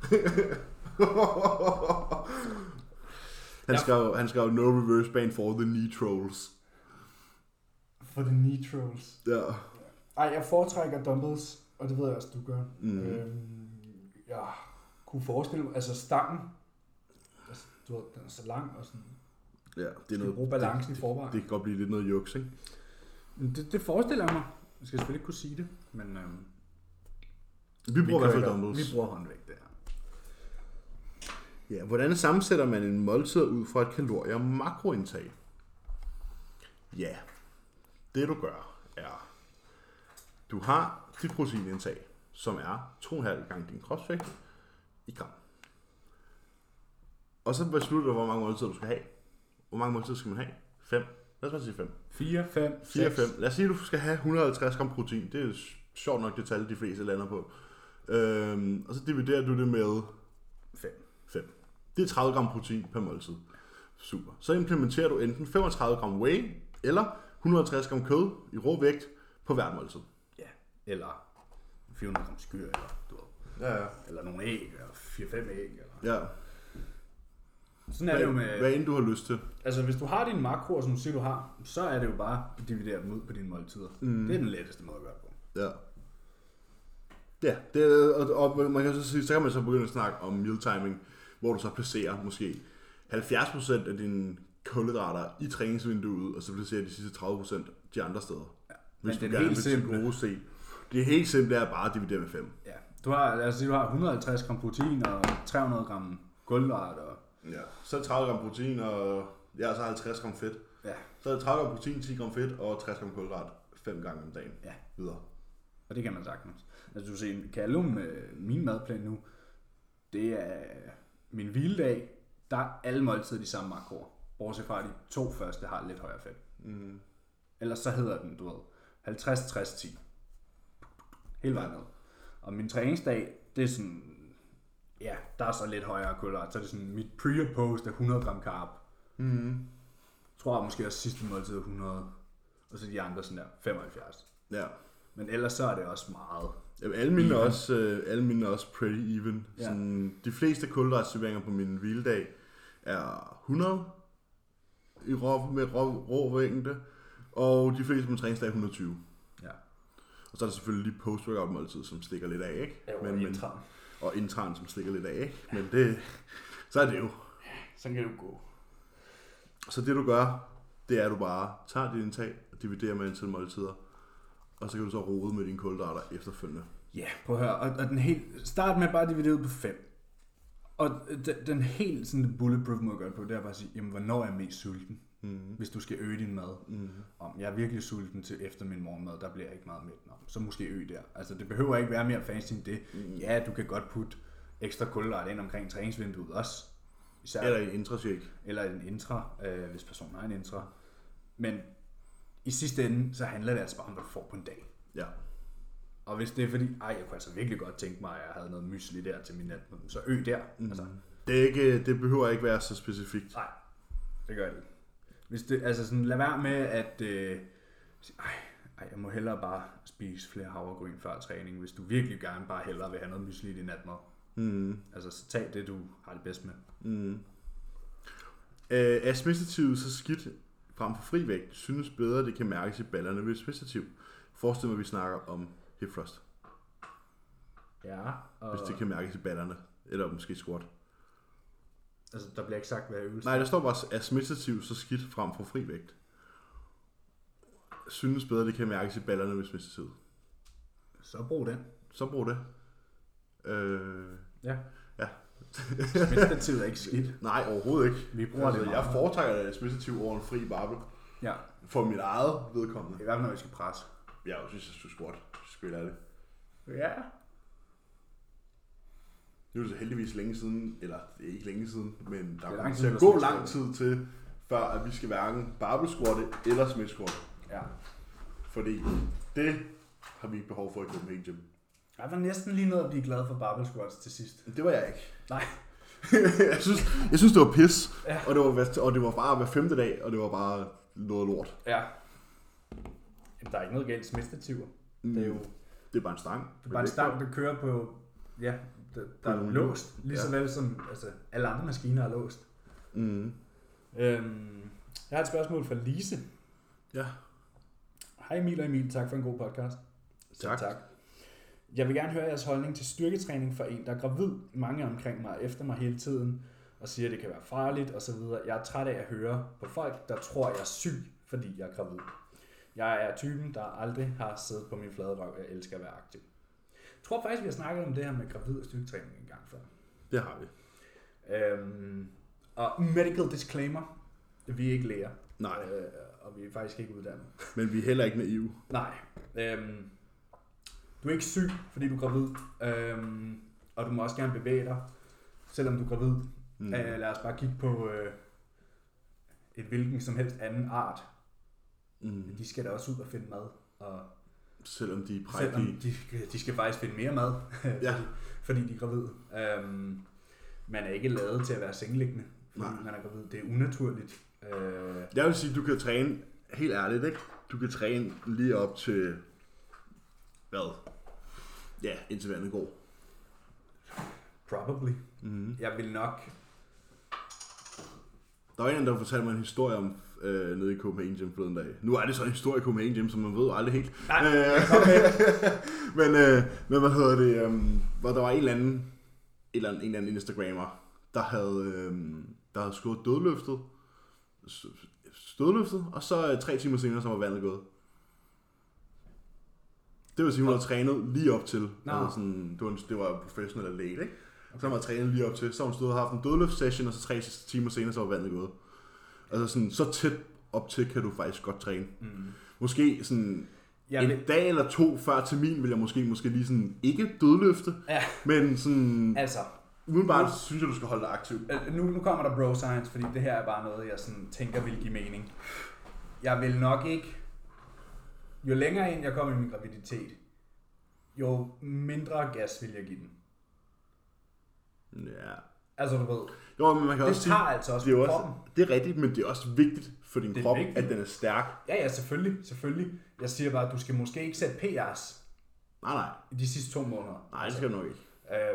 han, Ja. skrev, han skrev no reverse band for the knee trolls. For the knee trolls. Ja. Ej, jeg foretrækker dumbbells, og det ved jeg også, du gør. Mhm. Øhm, jeg kunne forestille mig, altså stangen, altså, du ved, den er så lang og sådan, Ja, det er skal noget, bruge balancen i forvejen. det kan godt blive lidt noget juks, ikke? Men Det, det forestiller jeg mig. Jeg skal selvfølgelig ikke kunne sige det, men øhm, Vi bruger i hvert fald dumbbells. Vi bruger håndvægt der. Ja, hvordan sammensætter man en måltid ud fra et kalorie- og makroindtag? Ja, det du gør er, du har dit proteinindtag, som er 2,5 gange din kropsvægt i gram. Og så beslutter du, hvor mange måltider du skal have. Hvor mange måltider skal man have? 5. Lad os bare sige 5. 4, 5, 4, 5. Lad os sige, at du skal have 150 gram protein. Det er sjovt nok det tal, de fleste lander på. Øhm, og så dividerer du det med 5. 5. Det er 30 gram protein per måltid. Super. Så implementerer du enten 35 gram whey eller 150 gram kød i rå vægt på hvert måltid. Ja. Eller 400 gram skyr, eller, du ved, Ja, ja. eller nogle æg, eller 4-5 æg. Eller. ja. Sådan er det jo Hvad, med... hvad end du har lyst til. Altså, hvis du har dine makroer, som du siger, du har, så er det jo bare at dividere dem ud på dine måltider. Mm. Det er den letteste måde at gøre det på. Ja. Ja, det, og, og, man kan så sige, så kan man så begynde at snakke om meal timing, hvor du så placerer måske 70% af dine kulhydrater i træningsvinduet, og så placerer de sidste 30% de andre steder. Ja. Men Hvis det du er gerne helt vil simple. tilgodese. Det er helt simpelt, er bare at dividere med 5. Ja. Du har, lad os sige, du har 150 gram protein og 300 gram kulhydrater. Og, Ja. Så er det 30 gram protein, og ja, så er 50 gram fedt. ja. Så er det 30 gram protein, 10 gram fedt og 60 gram kulhydrat 5 gange om dagen. Ja. Videre. Og det kan man sagtens. Altså du ser, Callum, øh, min madplan nu, det er min hviledag, der er alle måltider de samme makroer. Bortset fra de to første har lidt højere fedt. Mm. Ellers så hedder den, du ved, 50, 60, 10. Hele vejen ned. Og min træningsdag, det er sådan, ja, der er så lidt højere kulhydrat. Så er det sådan, mit pre og post er 100 gram carb. Mm. Jeg tror måske også sidste måltid er 100. Og så de andre sådan der, 75. Ja. Men ellers så er det også meget. Jamen, alle mine, er også, øh, alle mine er også pretty even. Ja. Sådan, de fleste kulhydratserveringer på min hviledag er 100 i rå, med rå, rå vægte, og de fleste på min træningsdag er 120. Ja. Og så er der selvfølgelig lige post-workout måltid, som stikker lidt af, ikke? Og intran, som stikker lidt af, ikke? Men det, så er det jo. Så kan det jo gå. Så det du gør, det er, at du bare tager dit indtag og dividerer med antal måltider, og så kan du så rode med dine kulhydrater efterfølgende. Ja, prøv at høre. Og, og den helt, start med bare at dividere ud på 5. Og den, den helt sådan bulletproof måde at gøre det på, det er bare at sige, jamen, hvornår er jeg mest sulten? Mm. Hvis du skal øge din mad. Mm. Om jeg er virkelig sulten til efter min morgenmad, der bliver jeg ikke meget mæt. Nå, så måske øge der. Altså det behøver ikke være mere fancy end det. Mm. Ja, du kan godt putte ekstra kulhydrat ind omkring træningsvinduet også. Især, Eller en intrashake. eller en intra, øh, hvis personen har en intra. Men i sidste ende, så handler det altså bare om, hvad du får på en dag. Ja. Og hvis det er fordi, ej, jeg kunne altså virkelig godt tænke mig, at jeg havde noget mysli der til min natmad, så øg der. Mm. Altså, Det, er ikke, det behøver ikke være så specifikt. nej, det gør det ikke. Hvis det, altså sådan, lad være med at, øh, ej, ej, jeg må hellere bare spise flere havregryn før træning, hvis du virkelig gerne bare hellere vil have noget mysli i din natmad. Mm. Altså, så tag det, du har det bedst med. Mm. Øh, er smidstativet så skidt frem for fri vægt, synes bedre, det kan mærkes i ballerne ved smidstativ. Forestil mig, at vi snakker om hip thrust, Ja, og hvis det kan mærkes i ballerne. Eller måske squat. Altså, der bliver ikke sagt, hvad øvelse Nej, der står bare, er smidstativ så skidt frem for fri vægt? Synes bedre, det kan mærkes i ballerne ved smidstativet. Så brug den. Så brug det. Øh, Ja. Ja. Smidstativet er ikke skidt. Nej, overhovedet ikke. Vi bruger Altså, det jeg meget. foretrækker det smidstativ over en fri barbel. Ja, For mit eget vedkommende. i hvert fald når vi skal presse. Jeg synes, jeg synes squat. Skal jeg det. Ja. Nu er det så heldigvis længe siden, eller det er ikke længe siden, men der er kommer til at gå lang tid til, før at vi skal hverken barbel squatte eller smith squatte. Ja. Fordi det har vi ikke behov for i Copenhagen Gym. Jeg var næsten lige nået at blive glad for barbell squats til sidst. Det var jeg ikke. Nej. jeg, synes, jeg synes, det var pis, Ja. og, det var, og det var bare hver femte dag, og det var bare noget lort. Ja. Jamen, der er ikke noget galt smidstativer. Det er jo Det er bare en stang. det er bare en stang, der kører på... Ja, der, der er nogle låst. Lige så Ja. vel som altså, alle andre maskiner er låst. Mm. Øhm, jeg har et spørgsmål fra Lise. Ja. Hej Emil og Emil, tak for en god podcast. Tak. tak. Jeg vil gerne høre jeres holdning til styrketræning for en, der er gravid. Mange omkring mig er efter mig hele tiden og siger, at det kan være farligt osv. Jeg er træt af at høre på folk, der tror, jeg er syg, fordi jeg er gravid. Jeg er typen, der aldrig har siddet på min flade røv. Jeg elsker at være aktiv. Jeg tror faktisk, vi har snakket om det her med gravid og styrketræning en gang før. Det har vi. Øhm, og medical disclaimer. Vi er ikke læger. Nej, Øh, og vi er faktisk ikke uddannet. men vi er heller ikke naive. Nej. Øhm, du er ikke syg, fordi du er gravid. Øhm, og du må også gerne bevæge dig, selvom du er gravid. Mm. Øh, lad os bare kigge på øh, et hvilken som helst anden art. Mm. De skal da også ud og finde mad. Og Selvom de er selvom prægtige. de, de skal faktisk finde mere mad, Ja. fordi, fordi de er gravide. Øhm, man er ikke lavet til at være sengeliggende, fordi Nej. man er gravid. Det er unaturligt. Øh, Jeg vil sige, du kan træne, helt ærligt, ikke? Du kan træne lige op til, hvad? Ja, indtil vandet går. probably. Mm. Jeg vil nok Der var en, der fortalte mig en historie om øh, nede i Copenhagen Gym forleden dag. Nu er det så en historie i Copenhagen Gym, som man ved aldrig helt. Nej, Øh, med. men, øh, men hvad hedder det? Um, hvor der var en eller anden, en eller anden, en eller anden Instagrammer, der havde, øh, der havde skåret dødløftet, s- dødløftet, og så øh, tre timer senere, så var vandet gået. Det vil sige, hun havde trænet lige op til. Nå. Altså sådan, det, var en, det var en professionel atlet, ikke? Så har man trænet lige op til. Så hun stået og haft en dødløft-session, og så tre timer senere, så var vandet gået. Altså sådan, så tæt op til kan du faktisk godt træne. Mm. Måske sådan Jeg en vil, dag eller to før termin vil jeg måske, måske lige sådan, ikke dødløfte, Ja. men sådan, altså, udenbart synes jeg, du skal holde dig aktiv. øh, nu, nu kommer der bro science, fordi det her er bare noget, jeg sådan tænker vil give mening. Jeg vil nok ikke... Jo længere ind jeg kommer i min graviditet, jo mindre gas vil jeg give den. Ja. Altså, du ved, Jo, men man kan det også sige, tager altså også det er, kroppen. også, det er rigtigt, men det er også vigtigt for din krop, vigtigt. at den er stærk. Ja, ja, selvfølgelig, selvfølgelig. Jeg siger bare, at du skal måske ikke sætte PR's Nej, nej. i de sidste to måneder. Nej, det skal du nok ikke.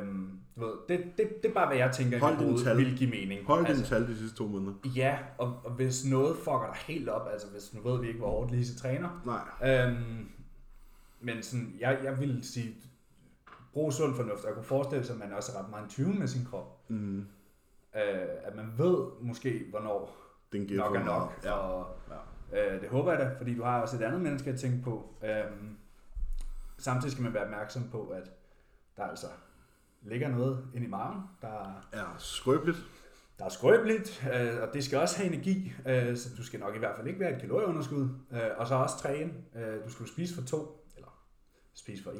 Øhm, du ved, det, det, det er bare, hvad jeg tænker, Hold hoved tal. vil give mening. Hold altså, altså, din tal de sidste to måneder. Ja, og, og hvis noget fucker dig helt op, altså hvis nu ved vi ikke, hvor hårdt Lise træner, Nej. øhm, men sådan, jeg, jeg vil sige, brug sund fornuft, og jeg kunne forestille sig, at man også er ret meget tvivl med sin krop. Mm, Øh, at man ved måske, hvornår den giver nok er nok, Ja. og øh, det håber jeg da, fordi du har også et andet menneske at tænke på. Øhm, samtidig skal man være opmærksom på, at der altså ligger noget inde i maven, der Ja, skrøbeligt. Der er skrøbeligt, øh, og det skal også have energi, øh, så du skal nok i hvert fald ikke være et kalorieunderskud. Øh, og så også træne. Øh, du skal spise for 2, eller spise for 1,2,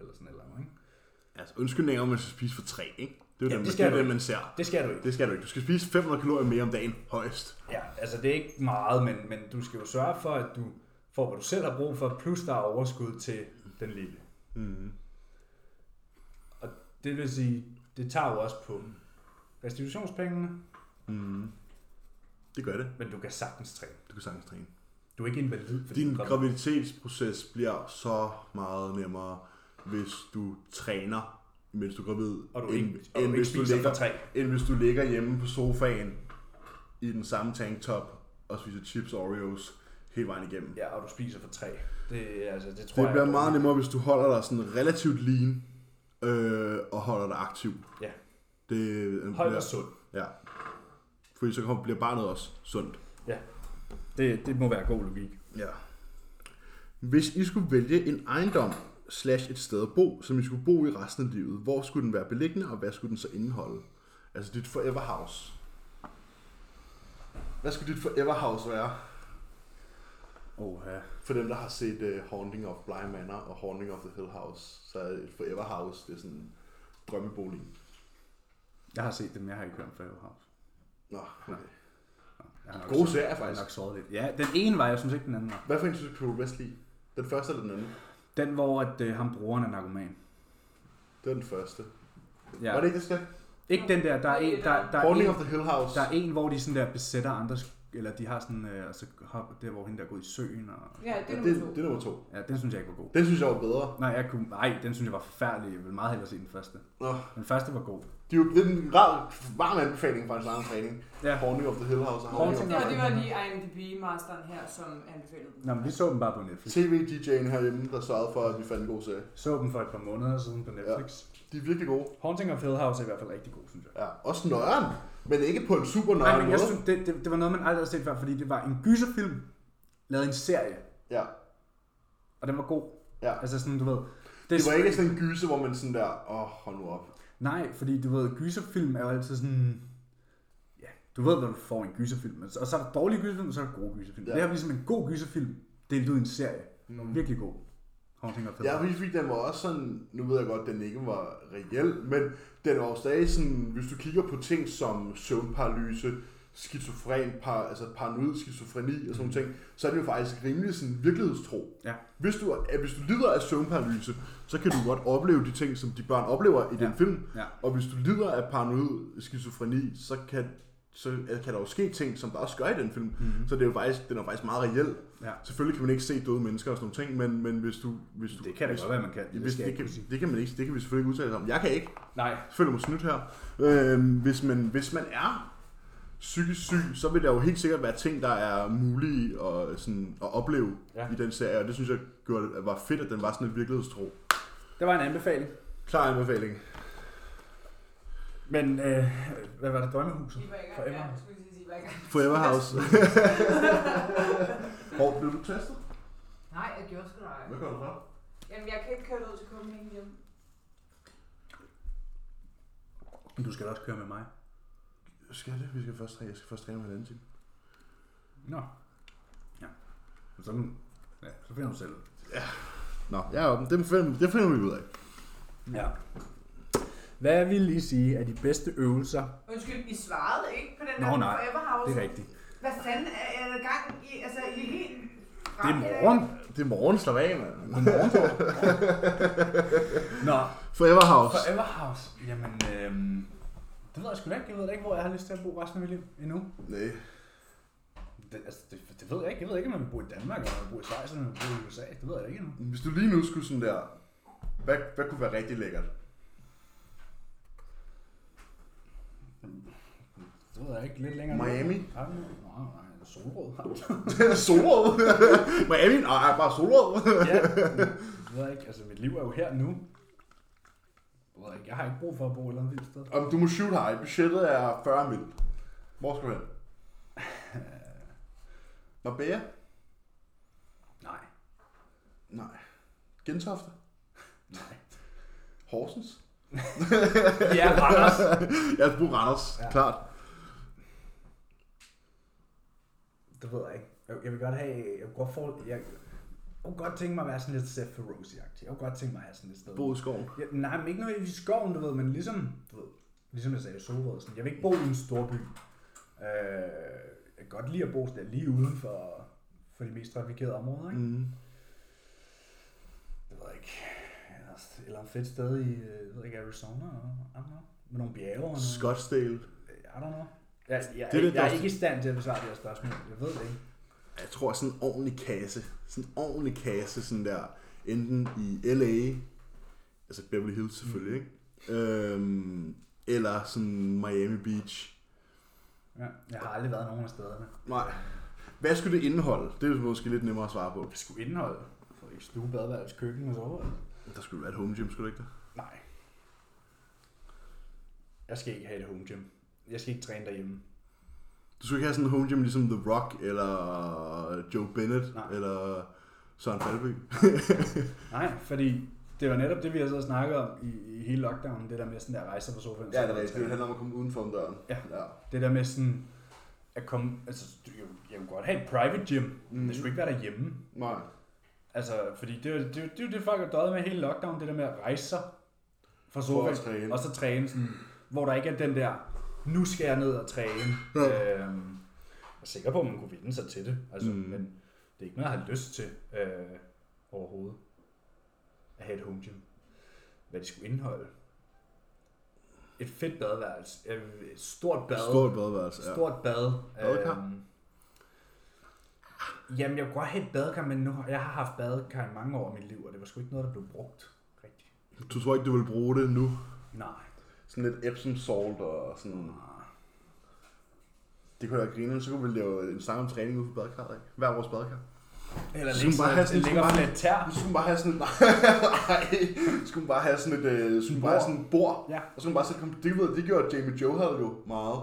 eller sådan eller andet. Ikke? Altså, undskyldninger om, at man skal spise for tre, ikke? Det er jo Ja, det skal det, man ser. Det skal du ikke. Det skal du ikke. Du skal spise 500 kalorier mere om dagen, højst. Ja, altså det er ikke meget, men, men du skal jo sørge for, at du får, hvad du selv har brug for, plus der er overskud til den lille. Mm. Og det vil sige, det tager jo også på restitutionspengene, Mm. Det gør det. men du kan sagtens træne. Du kan sagtens træne. Du er ikke invalid, fordi Din du gravid. graviditetsproces bliver så meget nemmere, hvis du træner, mens du er gravid, og du end, ikke, og end, du ikke hvis du spiser ligger, end hvis du ligger hjemme på sofaen i den samme tanktop og spiser chips og Oreos hele vejen igennem. Ja, og du spiser for tre. Det, altså, det tror Det jeg bliver er meget nemmere, hvis du holder dig sådan relativt lean øh, og holder dig aktiv. Ja. Det øh, Hold bliver, dig sund. Ja. Fordi så kommer- bliver barnet også sundt. Det, det må være god logik. Ja. Hvis I skulle vælge en ejendom slash et sted at bo, som I skulle bo i resten af livet. Hvor skulle den være beliggende, og hvad skulle den så indeholde? Altså dit forever house. Hvad skulle dit forever house være? Oh, ja. For dem, der har set uh, Haunting of Bly Manor og Haunting of the Hill House, så er et forever house, det er sådan drømmeboligen. Jeg har set dem, jeg har ikke hørt om Forever House. Nå, okay. Jeg har nok Gode så- serier, Jeg har faktisk. nok sovet lidt. Ja, den ene var, jeg synes ikke den anden var. Hvad for en synes du, bedst lide? Den første eller den anden? Den, hvor at, øh, ham brugeren er narkoman. Det er den første. Ja. Ja. Var det ikke det skal? Ikke den der, der er en, der, der, er en, of the Hill House. der er en, hvor de sådan der besætter andre, sk- eller de har sådan, øh, altså hop, der hvor hende der går i søen, og Ja, det er Ja, nummer det, to. det er nummer to. ja, den synes jeg ikke var god. Den synes jeg var bedre. Nej, jeg kunne, nej, den synes jeg var forfærdelig. Jeg ville meget hellere se den første. Nå. Den første var god. Det er jo det er en rar, varm anbefaling fra en egen træning. Ja. Haunting of the Hill House og Haunting Ja, det var lige IMDb-masteren her, som anbefalede den. Nå, men vi så den bare på Netflix. TV-DJ'en herhjemme, der sørgede for, at vi fandt en god serie. Så den for et par måneder siden på Netflix. De er virkelig gode. Haunting of Hill House er i hvert fald rigtig god, synes jeg. Ja, også nøjeren, men ikke på en super Nej, nøjeren men jeg måde. synes, det, det, det, var noget, man aldrig havde set før, fordi det var en gyserfilm, lavet i en serie, Ja, og den var god. ja. Altså sådan, du ved... Det var ikke sådan en gyse, hvor man sådan der, åh, oh, hold nu op. Nej, fordi du ved, gyserfilm er jo altid sådan... Ja, du ved, hvad du får i en gyserfilm. Og så er der dårlige gyserfilm, og så er der gode gyserfilm. Ja. Det her er ligesom en god gyserfilm, delt ud i en serie. Mm. virkelig god. Haunting of Hill Ja, fordi den var også sådan, nu ved jeg godt, at den ikke var reel, men den var jo stadig sådan, hvis du kigger på ting som søvnparalyse, skizofren, par, altså paranoid skizofreni og sådan nogle ting, så er det jo faktisk rimelig sådan virkelighedstro. Ja. Hvis du, hvis du lider af søvnparalyse, så kan du godt opleve de ting, som de børn oplever i den Ja. film. Ja. Og hvis du lider af paranoid skizofreni, så kan, så kan der jo ske ting, som der også gør i den film. Mm-hmm. Så det er jo faktisk, den er faktisk meget reel. Ja. Selvfølgelig kan man ikke se døde mennesker og sådan nogle ting, men, men hvis du... Hvis du Det kan det hvis, godt være, man kan. det, jeg det, kan, det kan man ikke, det kan vi selvfølgelig ikke udtale os om. Jeg kan ikke. Nej. Føler mig snydt her. Øhm, hvis, man, hvis man er psykisk syg, så vil der jo helt sikkert være ting, der er mulige at, sådan, at opleve Ja. i den serie, og det synes jeg gjorde, det- var fedt, at den var sådan et virkelighedstro. Det var en anbefaling. Klar anbefaling. Men, øh, hvad var det? Drømmehuset? Forever. Forever House. Hvor blev du testet? Nej, jeg gjorde sgu da ej. Hvad gør du fra? Jamen, jeg kan ikke køre ud til Copenhagen hjem. Du skal da også køre med mig. Skal det? Vi skal først, jeg skal først træne med en anden time. Nå. Ja. Så, ja, så finder du selv. Nå, jeg er oppe. Det finder, det finder vi ud af. Ja. Hvad vil I sige er de bedste øvelser? Undskyld, I svarede ikke på den Nå, der nej. Forever House. Det er rigtigt. Hvad fanden er, er der gang i? Altså, I er helt... Det er morgen. Det er morgen, slap af, mand. Nå, Forever House. Forever House. Jamen, øhm, det ved jeg sgu da ikke. Jeg ved da ikke, hvor jeg har lyst til at bo resten af mit liv endnu. Nej. Det, altså, det, det ved jeg ikke. Jeg ved ikke, om jeg vil bo i Danmark, eller jeg vil bo i Schweiz, eller jeg vil bo i USA. Det ved jeg ikke endnu. Hvis du lige nu skulle sådan der, hvad, hvad kunne være rigtig lækkert? Det ved jeg ikke. Lidt længere Miami? Nej, nej, nej. Solrød. solrød. Miami? Nej, bare solrød. ja, det ved jeg ikke. Altså, mit liv er jo her nu. Ved ikke. Jeg har ikke brug for at bo et eller andet vildt sted. Om du må shoot high. Budgettet er 40 mil. Hvor skal du hen? Marbella? Nej. Nej. Gentofte? Nej. Horsens? Ja, Randers. Jeg skal bruge Randers, Ja. klart. Det ved jeg ikke. Jeg, jeg vil godt have... Jeg kunne godt, jeg, jeg kunne godt tænke mig at være sådan lidt Seth Ferozzi-agtig. Jeg kunne godt tænke mig at have sådan et sted. Bo i skoven. Ja, nej, men ikke nødvendigvis i skoven, du ved, men ligesom, du ved, ligesom jeg sagde, Solrød, sådan, jeg vil ikke bo i en stor by. Øh, jeg kan godt lide at bo der lige uden for, for de mest trafikerede områder, ikke? Mm. Det ved jeg ikke. Eller- et fedt sted i, øh, jeg ved ikke, Arizona, eller I don't know, med nogle bjerge. Scottsdale. I don't know. Jeg, jeg, Det er jeg, jeg er ikke i stand til at besvare det her spørgsmål. Jeg ved det ikke. Jeg tror sådan en ordentlig kasse. Sådan en ordentlig kasse, sådan der. Enten i L.A., altså Beverly Hills selvfølgelig, Mm. ikke? Øhm, eller sådan Miami Beach. Ja, jeg har aldrig været nogen af stederne. Nej. Hvad skulle det indeholde? Det er jo måske lidt nemmere at svare på. Det skulle indeholde. For ikke stue, badeværelse, køkken og så Der skulle være et home gym, skulle det ikke det? Nej. Jeg skal ikke have et home gym. Jeg skal ikke træne derhjemme. Du skulle ikke have sådan en home gym ligesom The Rock, eller Joe Bennett, Nej. eller Søren Falby. Nej, fordi det var netop det, vi har så snakket om i, i hele lockdown, det der med sådan der rejser på sofaen. Ja, det er. Det handler om at komme uden for døren. Ja. ja. Det der med sådan at komme, altså jeg, jeg kunne godt have et private gym, mm. Det skulle ikke være derhjemme. Nej. Altså, fordi det er jo det, det, jo det folk har døjet med hele lockdown, det der med at rejse sig fra sofaen, og så træne sådan, hvor der ikke er den der, nu skal jeg ned og træne. Ja. Øhm, jeg er sikker på, at man kunne vinde sig til det, altså, Mm. men det er ikke noget, jeg har lyst til øh, overhovedet. At have et home gym. Hvad det skulle indeholde. Et fedt badeværelse. øh, Et stort bad. Stort badeværelse, ja. Stort bad. Badekar? Øhm, jamen, jeg kunne godt have et badekar, men nu, jeg har haft badekar i mange år i mit liv, og det var sgu ikke noget, der blev brugt rigtigt. Du tror ikke, du vil bruge det nu? Nej. Sådan lidt Epsom salt og sådan... Det kunne være grinerende, så kunne vi lave en sang om træning ude på badekarret, ikke? Hver vores badekar. Eller Så skulle bare have sådan- ligger bare- flat tær. Så skulle bare have sådan et... Nej, skulle bare have sådan et... Øh, skulle bare have sådan et bord. Ja. Og så man bare sætte... Det, ved, det gjorde Jamie Joe havde jo meget.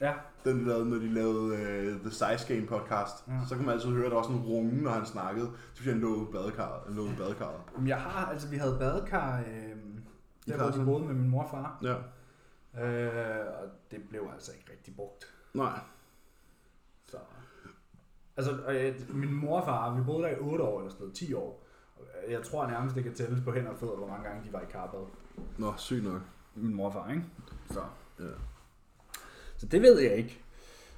Ja. Den de lavede, når de lavede uh, The Size Game podcast. Ja. Så kunne man altid høre, at der var sådan en runge, når han snakkede. Så fordi han lå i badekarret. Lå i badekarret. Jamen, jeg har, altså vi havde badekar, øh, der hvor vi boede med min mor og far. Ja. Øh, og det blev altså ikke rigtig brugt. Nej. Så. Altså, øh, min mor og far, vi boede der i 8 år eller sådan noget, 10 år. Jeg tror nærmest, det kan tælles på hænder og fødder, hvor mange gange de var i karbad. Nå, sygt nok. Min mor og far, ikke? Så. Ja. Så det ved jeg ikke.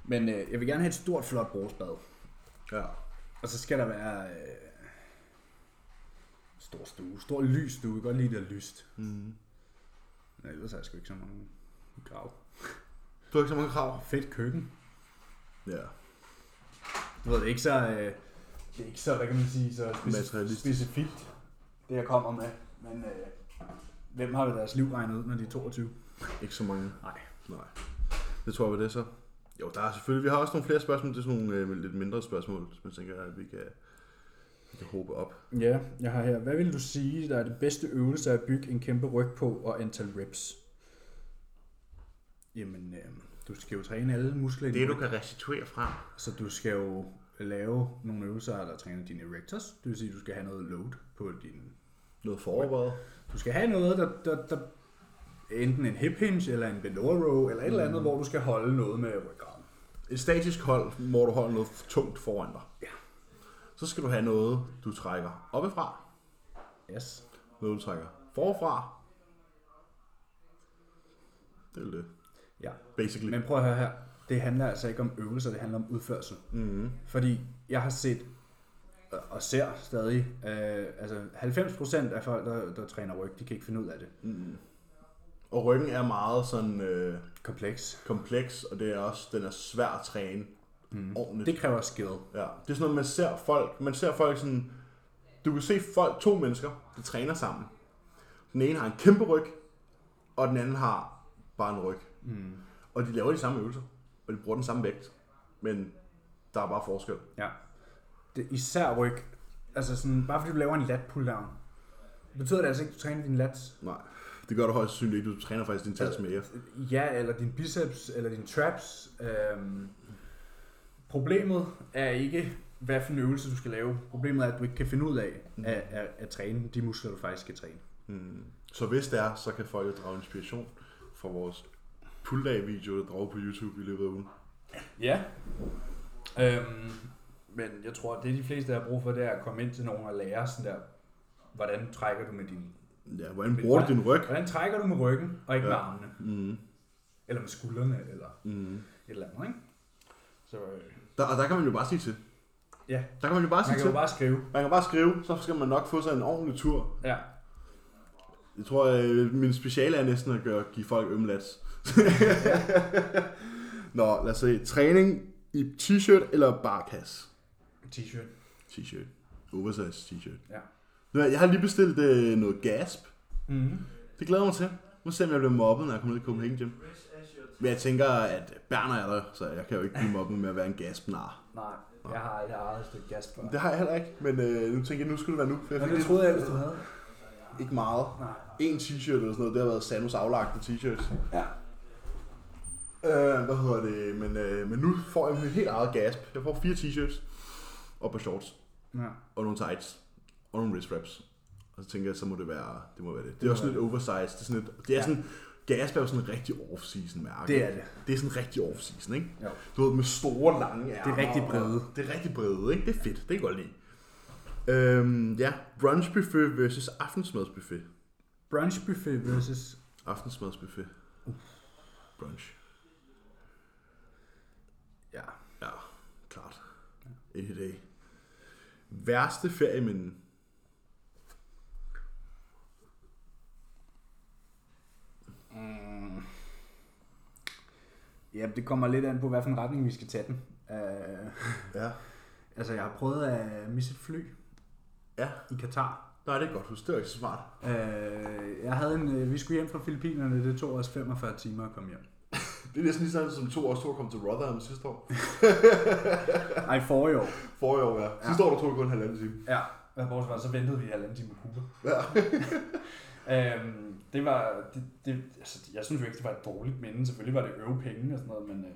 Men øh, jeg vil gerne have et stort, flot brugsbad. Ja. Og så skal der være øh, stor stue. Stor lys stue. Jeg kan godt lide, det er lyst. Mm. Men ellers har jeg sgu ikke så mange krav. Du har ikke så mange krav. Fedt køkken. Ja. Du ved, det er ikke så... Øh, det er ikke så, hvad kan man sige, så speci- specifikt, det jeg kommer med. Men øh, hvem har deres liv regnet ud, når de er 22? Ikke så mange. Nej. Nej. Det tror jeg det så. Jo, der er selvfølgelig, vi har også nogle flere spørgsmål, det er sådan nogle øh, lidt mindre spørgsmål, som jeg tænker, at vi kan, vi kan håbe op. Ja, jeg har her. Hvad vil du sige, der er det bedste øvelse at bygge en kæmpe ryg på og antal reps? Jamen, øh, du skal jo træne alle muskler din ryg. kan restituere fra. Så du skal jo lave nogle øvelser, der træner dine erectors. Det vil sige, at du skal have noget load på din... Noget forberedt. Du skal have noget, der, der, der enten en hip hinge eller en over row, eller et eller andet, hvor du skal holde noget med ryggraden. Et statisk hold, hvor du holder noget tungt foran dig. Ja. Så skal du have noget, du trækker oppefra, Yes. noget du trækker forfra. Det er det. Ja. Basically. Men prøv at høre her. Det handler altså ikke om øvelser, det handler om udførsel. mm Fordi jeg har set, og ser stadig, øh, altså 90% af folk, der, der træner ryg, de kan ikke finde ud af det. mm Og ryggen er meget sådan øh, Kompleks. kompleks, og det er også, den er svær at træne Mm. ordentligt. Det kræver skill. Ja, det er sådan noget, man ser folk, man ser folk sådan, du kan se folk, to mennesker, der træner sammen. Den ene har en kæmpe ryg, og den anden har bare en ryg. Mm. Og de laver de samme øvelser, og de bruger den samme vægt, men der er bare forskel. Ja. Det, især ryg. Altså sådan, bare fordi du laver en lat pull down, betyder det altså ikke, at du træner din lats. Nej, det gør du højst sandsynligt ikke, du træner faktisk din tals mere. Ja, eller din biceps, eller din traps. Øhm, problemet er ikke, hvad for en øvelse du skal lave. Problemet er, at du ikke kan finde ud af at, at, at træne de muskler, du faktisk skal træne. Mm. Så hvis det er, så kan folk jo drage inspiration fra vores pull video, der drager på YouTube i løbet af ugen. Ja. Øhm, men jeg tror, at det de fleste har brug for, det er at komme ind til nogen og lære sådan der, hvordan trækker du med din... Ja, hvordan bruger du din ryg? Hvordan trækker du med ryggen, og ikke Ja. med armene? Mm. Eller med skuldrene, eller Mm. et eller andet, ikke? Så øh, Der, og der kan man jo bare sige til. ja, Der kan man jo bare man sige kan til. jo bare skrive. Man kan bare skrive, så skal man nok få sig en ordentlig tur. Ja. Jeg tror, øh, min speciale er næsten at gøre, give folk ømlats. Nå, lad os se. Træning i t-shirt eller barkas? T-shirt. T-shirt. Oversize t-shirt. Ja. Jeg har lige bestilt øh, noget gasp. Mm-hmm. Det glæder mig til. Nu ser jeg, om jeg bliver mobbet, når jeg kommer ned i Copenhagen Gym. Men jeg tænker, at Berner er der, så jeg kan jo ikke blive mobbet med at være en gaspnar. Nej, jeg har et stykke gas før. Det har jeg heller ikke, men øh, nu tænker jeg, nu skulle det være nu. For jeg Men fik det troede jeg, hvis du havde. ikke meget. Nej. En t-shirt eller sådan noget, det har været Samus aflagte t-shirts. Ja. Øh, hvad hedder det? Men, øh, men nu får jeg mit helt eget gasp. Jeg får fire t-shirts og på shorts. Ja. og nogle tights, og nogle wrist wraps. Og så tænker jeg, så må det være det. Må være det. det er også sådan lidt oversized. Det er sådan, lidt, det er Ja. Gasper er jo sådan en rigtig off-season mærke. Det er det. Det er sådan en rigtig off-season, ikke? Jo. Du ved, med store, lange ærmer. Det er rigtig og- brede. Det er rigtig brede, ikke? Det er fedt. Det kan jeg godt lide. Øhm, ja, brunch buffet versus aftensmadsbuffet. Brunch buffet versus... Aftensmadsbuffet. Brunch. Ja. Ja, klart. Any day. Værste ferieminden. Mm. Ja, det kommer lidt an på, hvad for en retning vi skal tage den. Uh, Ja. altså, jeg har prøvet at misse et fly Ja. i Katar. Nej, det er godt huske. Det var ikke så smart. Uh, jeg havde en, øh, vi skulle hjem fra Filippinerne, det tog os 45 timer at komme hjem. Det er næsten lige sådan, som to års to kom til Rotherham sidste år. Ej, forrige år. Forrige år, ja. Sidste år, der tog vi kun en halvanden time. Ja, hvad bortset fra, så ventede vi halvanden time på Cuba. Ja. øhm, det var, det, det, altså, jeg synes jo ikke, det var et dårligt minde. Selvfølgelig var det øve penge og sådan noget, men øh,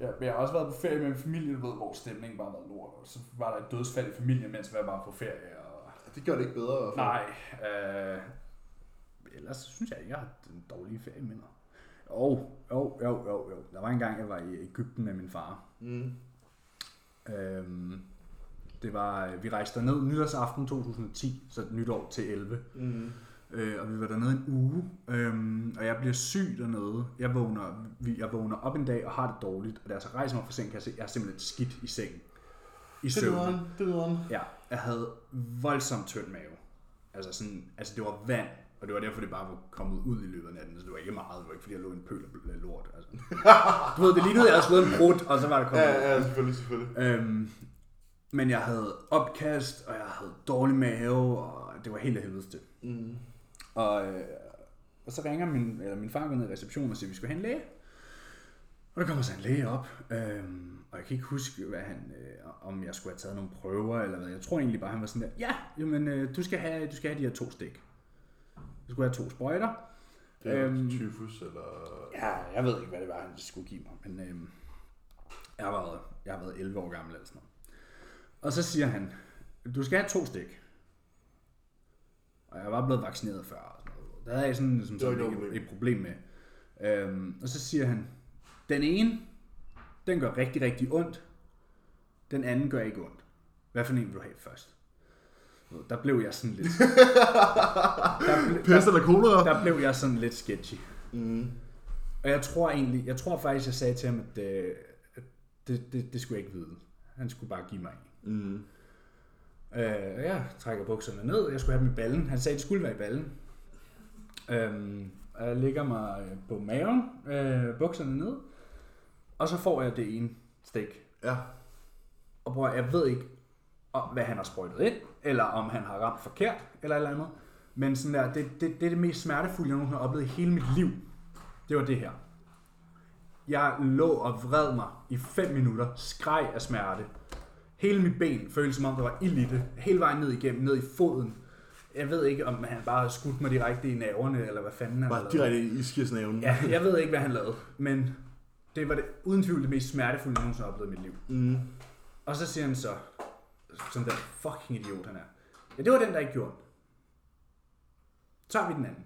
ja, men jeg har også været på ferie med en familie, du ved, hvor stemningen bare var lort. Og så var der et dødsfald i familien, mens vi var bare på ferie. Og, Det gør det ikke bedre. fald. nej, øh, ellers så synes jeg ikke, jeg har den dårlige ferieminder. Jo, jo, jo, jo, jo. Der var en gang, jeg var i Ægypten med min far. Mm. Øhm, det var, vi rejste derned nytårsaften 2010, så nytår til 11. Mm. Øh, og vi var dernede en uge, øhm, og jeg bliver syg dernede. Jeg vågner, vi- jeg vågner op en dag og har det dårligt, og da jeg så rejser mig fra sengen, kan jeg se, at jeg er simpelthen skidt i sengen. I Det lyder. Det lyder. Ja, jeg havde voldsomt tynd mave. Altså, sådan, altså det var vand, og det var derfor, det bare var kommet ud i løbet af natten. Så det var ikke meget, det var ikke fordi, jeg lå en pøl af lort. Altså. Du ved, det lignede, at jeg havde slået en brud, og så var det kommet Ja, ja, selvfølgelig, selvfølgelig. Øhm, men jeg havde opkast, og jeg havde dårlig mave, og det var helt af helvedes til. Mm. Og, øh, og så ringer min, eller min far går ned i receptionen og siger, at vi skal have en læge. Og der kommer så en læge op, øhm, og jeg kan ikke huske, hvad han, øh, om jeg skulle have taget nogle prøver, eller hvad. Jeg tror egentlig bare, han var sådan der, ja, jamen, øh, du, skal have, du skal have de her to stik. Du skulle have to sprøjter. Det er Øhm, tyfus, eller... Ja, jeg ved ikke, hvad det var, han skulle give mig, men øhm, jeg, har været, jeg har været 11 år gammel eller sådan noget. Og så siger han, du skal have to stik. Og jeg var blevet vaccineret før. Og sådan noget. Der havde jeg sådan, som Det var sådan ikke noget et, et problem med. Øhm, og så siger han, den ene, den gør rigtig, rigtig ondt. Den anden gør ikke ondt. Hvad for en vil du have først? Der blev jeg sådan lidt... der, ble, Pest eller kolera? der blev jeg sådan lidt sketchy. Mm. Og jeg tror egentlig, jeg tror faktisk, jeg sagde til ham, at, øh, at det, det, det skulle jeg ikke vide. Han skulle bare give mig en. Mm. Øh, jeg trækker bukserne ned, jeg skulle have dem i ballen. Han sagde, at det skulle være i ballen. Øhm, og jeg ligger mig øh, på maven, øh, bukserne ned, og så får jeg det ene stik. Ja. Og bror, jeg ved ikke, om, hvad han har sprøjtet ind, eller om han har ramt forkert, eller eller andet. Men sådan der, det, det, det er det mest smertefulde, jeg nogensinde har oplevet i hele mit liv. Det var det her. Jeg lå og vred mig i 5 minutter, skreg af smerte. Hele mit ben føltes som om, der var ild i det. Hele vejen ned igennem, ned i foden. Jeg ved ikke, om han bare har skudt mig direkte i naverne, eller hvad fanden han Bare direkte i skirsnæven. Ja, jeg ved ikke, hvad han lavede. Men det var det, uden tvivl det mest smertefulde, jeg nogensinde har oplevet i mit liv. Mm. Og så siger han så, som den fucking idiot han er. Ja, det var den, der ikke gjorde det. Så har vi den anden.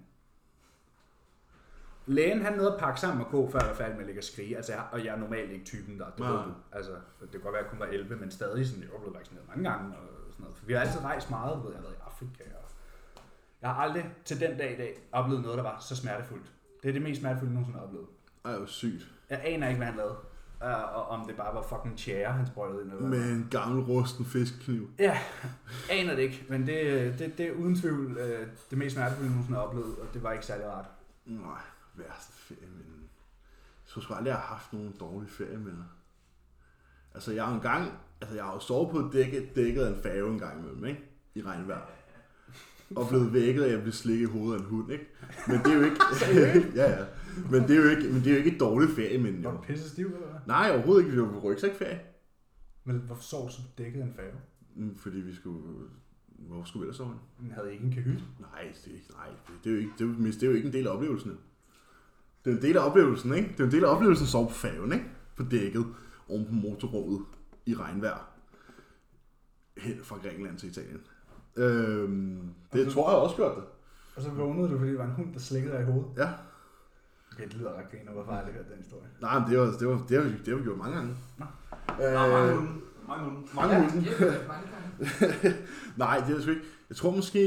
Lægen han nåede at pakke sammen og gå, før jeg var færdig med at ligge og skrige. Altså, jeg, og jeg er normalt ikke typen, der det Nej. ved du. Altså, det kan godt være, at jeg kun var 11, men stadig sådan, jeg var blevet vaccineret mange gange. Og sådan noget. For vi har altid rejst meget, ved, jeg har været i Afrika. Og jeg har aldrig til den dag i dag oplevet noget, der var så smertefuldt. Det er det mest smertefulde, jeg nogensinde har oplevet. Ej, hvor sygt. Jeg aner ikke, hvad han lavede. Uh, og om det bare var fucking tjære, han sprøjtede ind. Eller. Med en gammel rusten fiskkniv. Ja, aner det ikke, men det, det, det er uden tvivl øh, det mest smertefulde, jeg nogensinde har oplevet, og det var ikke særlig rart. Nej, værste ferie, men... Jeg tror sgu aldrig, jeg har haft nogen dårlige ferieminder. Altså, jeg har jo engang... Altså, jeg har jo sovet på dækket, dækket af en færge en gang imellem, ikke? I regnvejr. Og blevet vækket af at blive slikket i hovedet af en hund, ikke? Men det er jo ikke... ja, ja. Men det er jo ikke, men det er jo ikke et dårligt ferieminde, Var jo. du pisse stiv, eller hvad? Nej, overhovedet ikke. Vi var på rygsækferie. Men hvorfor sov du så dækket af en færge? Mm, Fordi vi skulle... Hvor skulle vi ellers sove? Den havde ikke en kahyt. Nej, det er ikke, nej, det, er jo ikke, det, er, det er jo ikke en del af oplevelsen. Det er en del af oplevelsen, ikke? Det er en del af oplevelsen at sove på færgen, ikke? På dækket, oven på motorrummet i regnvejr. hen fra Grækenland til Italien. Øhm, det Og så- tror jeg også gjort det. Og så vågnede du, fordi det var en hund, der slikkede dig i hovedet. Ja. Okay, det lyder ret griner, hvorfor har jeg aldrig hørt den historie? Nej, men det, var, det, var, det, har, vi, det har vi gjort mange gange. Nå. Øh, Nå, mange hunde. Mange hunde. mange ja, hunde. det mange gange. Nej, det er sgu ikke. Jeg tror måske...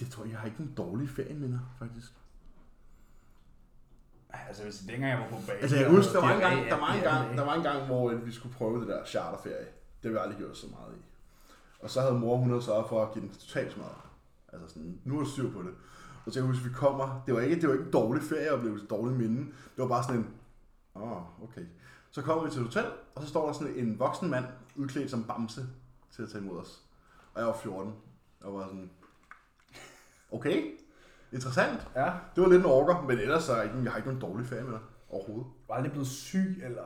Jeg tror, jeg har ikke nogen dårlige ferieminder, faktisk. Altså, hvis dengang jeg var på bag. Altså, jeg kan huske, der var en gang, der var en gang, der var en gang hvor vi skulle prøve det der charterferie. Det har vi aldrig gjort så meget i. Og så havde mor, hun havde sørget for at give den totalt smadret. Altså sådan, nu er der styr på det. Og så jeg huske, vi kommer, det var ikke, det var ikke en dårlig ferieoplevelse, dårlig minde. Det var bare sådan en, åh, oh, okay. Så kommer vi til et hotel, og så står der sådan en voksen mand, udklædt som bamse, til at tage imod os. Og jeg var 14. Og var sådan, okay, interessant. Ja, Det var lidt en orker, men ellers så er jeg ikke, jeg har ikke nogen dårlig ferie med dig overhovedet. var aldrig blevet syg, eller...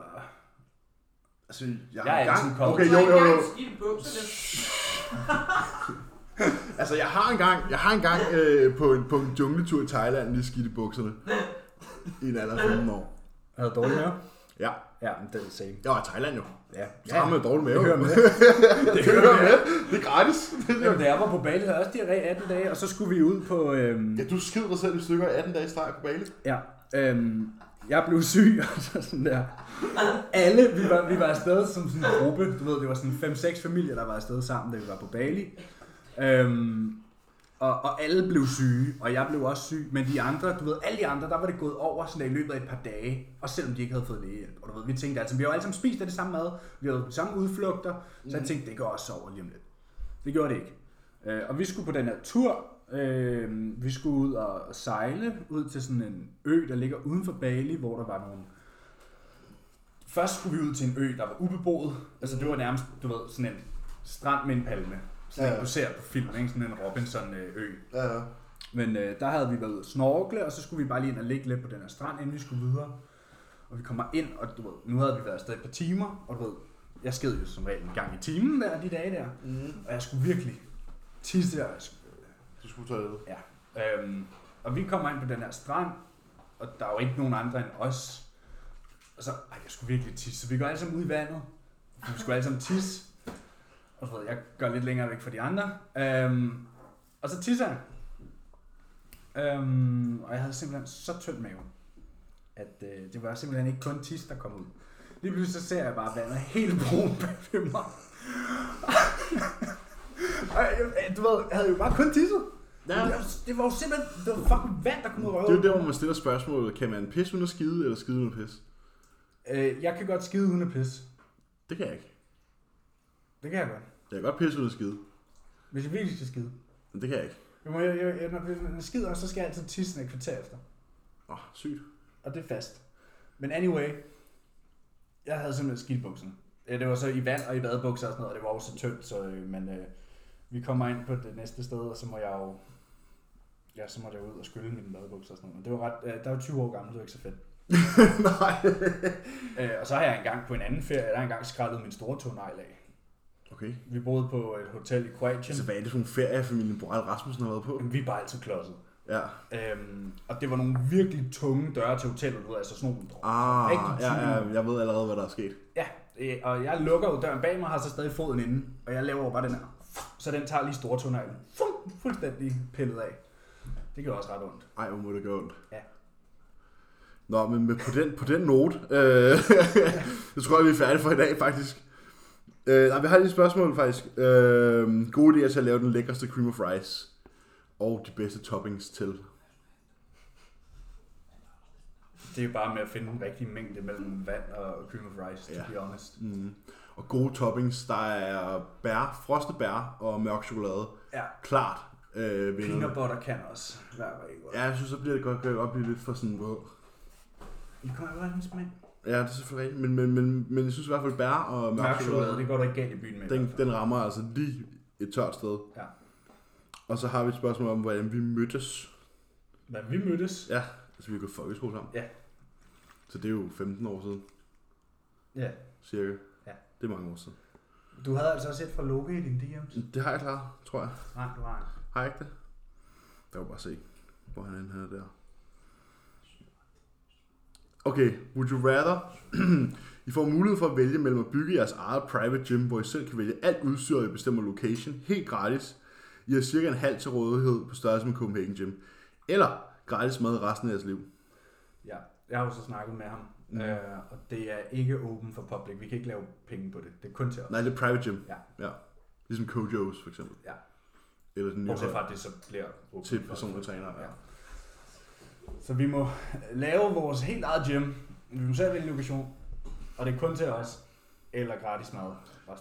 Altså, jeg Jeg har er engang... altid kommet. Okay, jo, jo, jo. Altså, jeg har engang, jeg har engang øh, på, en, på en jungletur i Thailand lige skidt i bukserne. I en alder af 15 år. Havde du dårlig mave? Ja, Ja, men det er det same. jeg var i Thailand jo. Ja, Så har man dårlig mave. Det hører med. det hører med. Det er gratis. Jamen, da jeg var på Bali, havde jeg også diarré 18 dage, og så skulle vi ud på... Øhm, Ja, du skider dig selv i stykker 18 dage i streg på Bali. ja, øhm, jeg blev syg, og så sådan der. Alle, vi var, vi var afsted som sådan en gruppe, du ved, det var sådan 5-6 familier, der var afsted sammen, da vi var på Bali. Øhm, og, og alle blev syge, og jeg blev også syg, men de andre, du ved, alle de andre, der var det gået over sådan der, i løbet af et par dage, og selvom de ikke havde fået lægehjælp. Og du ved, vi tænkte altså, vi har jo alle sammen spist af det samme mad, vi havde de samme udflugter, så jeg tænkte, det går også over lige om lidt. Det gjorde det ikke. Øh, og vi skulle på den her tur, øh, vi skulle ud og sejle ud til sådan en ø, der ligger uden for Bali, hvor der var nogle... Først skulle vi ud til en ø, der var ubeboet. Altså det var nærmest, du ved, sådan en strand med en palme. Sådan Ja. en, du ser på film, ikke? Sådan en Robinson-ø. Ja, ja. Men øh, der havde vi været ude at snorkle, og så skulle vi bare lige ind og ligge lidt på den her strand, inden vi skulle videre. Og vi kommer ind, og du ved, nu havde vi været afsted et par timer, og du ved, jeg sked jo som regel en gang i timen der, de dage der. Mm. Og jeg skulle virkelig tisse der. Skulle, Du skulle tage det. Øhm, og vi kommer ind på den her strand, og der er jo ikke nogen andre end os. Og så, ej, jeg skulle virkelig tisse. Så vi går alle sammen ud i vandet. Vi skulle alle sammen tisse. Og så ved jeg, jeg går lidt længere væk fra de andre. Øhm, og så tisser jeg. Øhm, og jeg havde simpelthen så tynd mave, at øh, det var simpelthen ikke kun tis, der kom ud. Lige pludselig så ser jeg bare vandet helt brun bag ved mig. og jeg, du ved, jeg havde jo bare kun tisset. Ja. Det, var, det var jo simpelthen, det var fucking vand, der kom ud af Det er jo røven. der, hvor man stiller spørgsmålet, kan man pisse uden at skide, eller skide uden at pisse? Øh, jeg kan godt skide uden at pisse. Det kan jeg ikke. Det kan jeg godt. Jeg kan godt pisse uden skide, Hvis jeg virkelig skal skide. men det kan jeg ikke. Jeg, må, jeg, jeg, jeg, når jeg skider, så skal jeg altid tisse sådan et kvarter efter. Åh, oh, sygt. Og det er fast. Men anyway, jeg havde simpelthen skidt bukserne. Øh, Det var så i vand og i badebukser og sådan noget, og det var også så tyndt, så, øh, men øh, vi kommer ind på det næste sted, og så må jeg jo, ja, så må jeg ud og skylle mine badebukser og sådan noget. Og det var ret, øh, der var 20 år gammel, det var ikke så fedt. Nej. Øh, og så har jeg engang på en anden ferie, der har engang skrællet min store tonegl af. Okay. Vi boede på et hotel i Kroatien. Altså, hvad er det for en ferie, familien Boral Rasmussen har været på? Vi er bare altid klodset. Ja. Øhm, og det var nogle virkelig tunge døre til hotellet, du ved, altså sådan nogle Ah, rigtig ja, ja, jeg ved allerede, hvad der er sket. Ja, øh, og jeg lukker jo døren bag mig, har så stadig foden inde, og jeg laver bare den her. Så den tager lige store tunnelen. Fuldstændig pillet af. Det gjorde også ret ondt. Ej, hvor må det gøre ondt. Ja. Nå, men på, den, på den note, øh, jeg tror jeg, vi er færdige for i dag, faktisk. Øh, nej, vi har lige et spørgsmål, faktisk. Øh, gode idéer til at lave den lækreste cream of rice. Og de bedste toppings til. Det er jo bare med at finde den rigtige mængde mellem vand og cream of rice, to Ja. be honest. Mm. Og gode toppings, der er bær, frosne bær og mørk chokolade. Ja, Klart øh, peanut vinder. butter kan også være rigtig godt. Ja, jeg synes, så bliver det godt, godt i lidt for sådan... Det kommer jo en smag. Ja, det er selvfølgelig rigtigt. Men, men, men, men jeg synes i hvert fald bær og mørk, chokolade, det går du ikke galt i byen med. den, den rammer altså lige et tørt sted. Ja. Og så har vi et spørgsmål om, hvordan vi mødtes. Men vi mødtes. Ja, altså vi har gået folkeskole sammen. Ja. Så det er jo 15 år siden, Ja. cirka. Ja. Det er mange år siden. Du havde altså set fra Loke i din DM's? Det har jeg klaret, tror jeg. Nej, du har ikke. Har jeg ikke det? Jeg vil bare se, hvor han er her der. Okay, would you rather I får mulighed for at vælge mellem at bygge jeres eget private gym, hvor I selv kan vælge alt udstyr, og I bestemmer location, helt gratis. I har cirka en halv til rådighed på størrelse med Copenhagen Gym. Eller gratis mad resten af jeres liv. Ja, jeg har jo så snakket med ham, mm. øh, og det er ikke open for public. Vi kan ikke lave penge på det. Det er kun til os. Nej, det er private gym. Ja. ja. Ligesom Kojo's for eksempel. Ja. Eller den nye Bortset fra, at det så bliver open til personlige trænere. Ja. Ja. Så vi må lave vores helt eget gym. Vi må selv vælge lokation. Og det er kun til os. Eller gratis mad.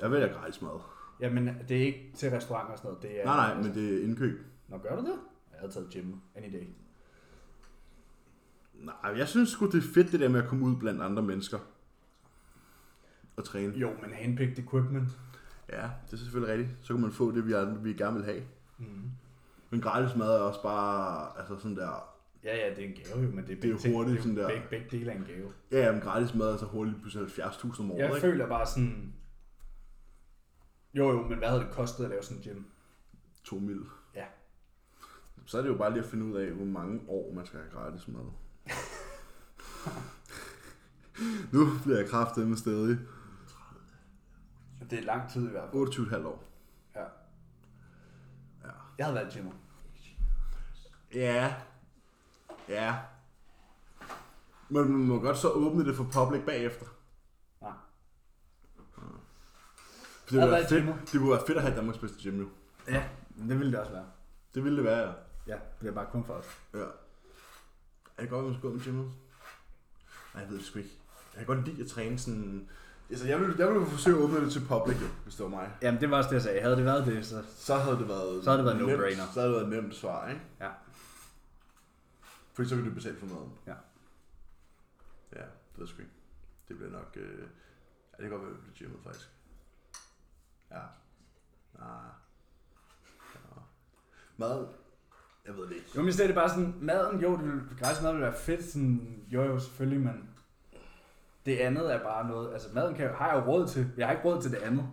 Jeg vælger gratis mad. Jamen, det er ikke til restauranter og sådan noget. Det er, Nej, nej, men det er indkøb. Nå, gør du det? Jeg havde taget gym any day. Nej, jeg synes sgu, det er fedt det der med at komme ud blandt andre mennesker. Og træne. Jo, men handpicked equipment. Ja, det er selvfølgelig rigtigt. Så kan man få det, vi, andre, vi gerne vil have. Mm. Men gratis mad er også bare, altså sådan der, Ja, ja, det er en gave jo, men det er, Det er ting. hurtigt det er sådan der. Begge, dele af en gave. ja, ja, men gratis mad er så hurtigt pludselig 70.000 om året, Jeg ikke? føler bare sådan... Jo, jo, men hvad havde det kostet at lave sådan en gym? 2 mil. Ja. Så er det jo bare lige at finde ud af, hvor mange år man skal have gratis mad. nu bliver jeg kraftet med stadig. Det er lang tid i hvert fald. 28,5 år. Ja. Ja. Jeg havde valgt gymmer. Ja. Ja. Men man må godt så åbne det for public bagefter. Nej. For det, har være fedt, det ville være fedt at have Danmarks bedste gym nu. Ja, men det ville det også være. Det ville det være, ja. Ja, det er bare kun for os. Ja. Er det godt, at man skal gå med gymmet? Nej, jeg ved det sgu ikke. Jeg kan godt lide at træne sådan... Altså, jeg ville, jeg ville forsøge at åbne det til public, jo, hvis det var mig. Jamen, det var også det, jeg sagde. Havde det været det, så... Så havde det været... Så havde det været nemt, no-brainer. Så havde det været nemt svar, ikke? Ja. Fordi så ville du betale for maden. Ja. Ja, det ved jeg sgu ikke. Det bliver nok... Øh... Ja, det kan godt være, at det bliver gymmet, faktisk. Ja. Ah. Ja. Mad? Jeg ved det ikke. Jo, men stedet er det bare sådan, maden, jo, det ville, gratis mad ville være fedt, sådan, jo jo, selvfølgelig, men det andet er bare noget, altså maden kan, har jeg jo råd til, jeg har ikke råd til det andet.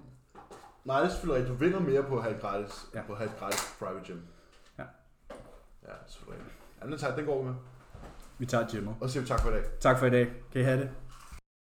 Nej, det er selvfølgelig rigtigt. Du vinder mere på at have et gratis, ja. På at have et gratis private gym. Ja. Ja, det selvfølgelig rigtigt. Anden tak, den går vi med. Vi tager gymmer. Og så siger vi tak for i dag. Tak for i dag. Kan I have det?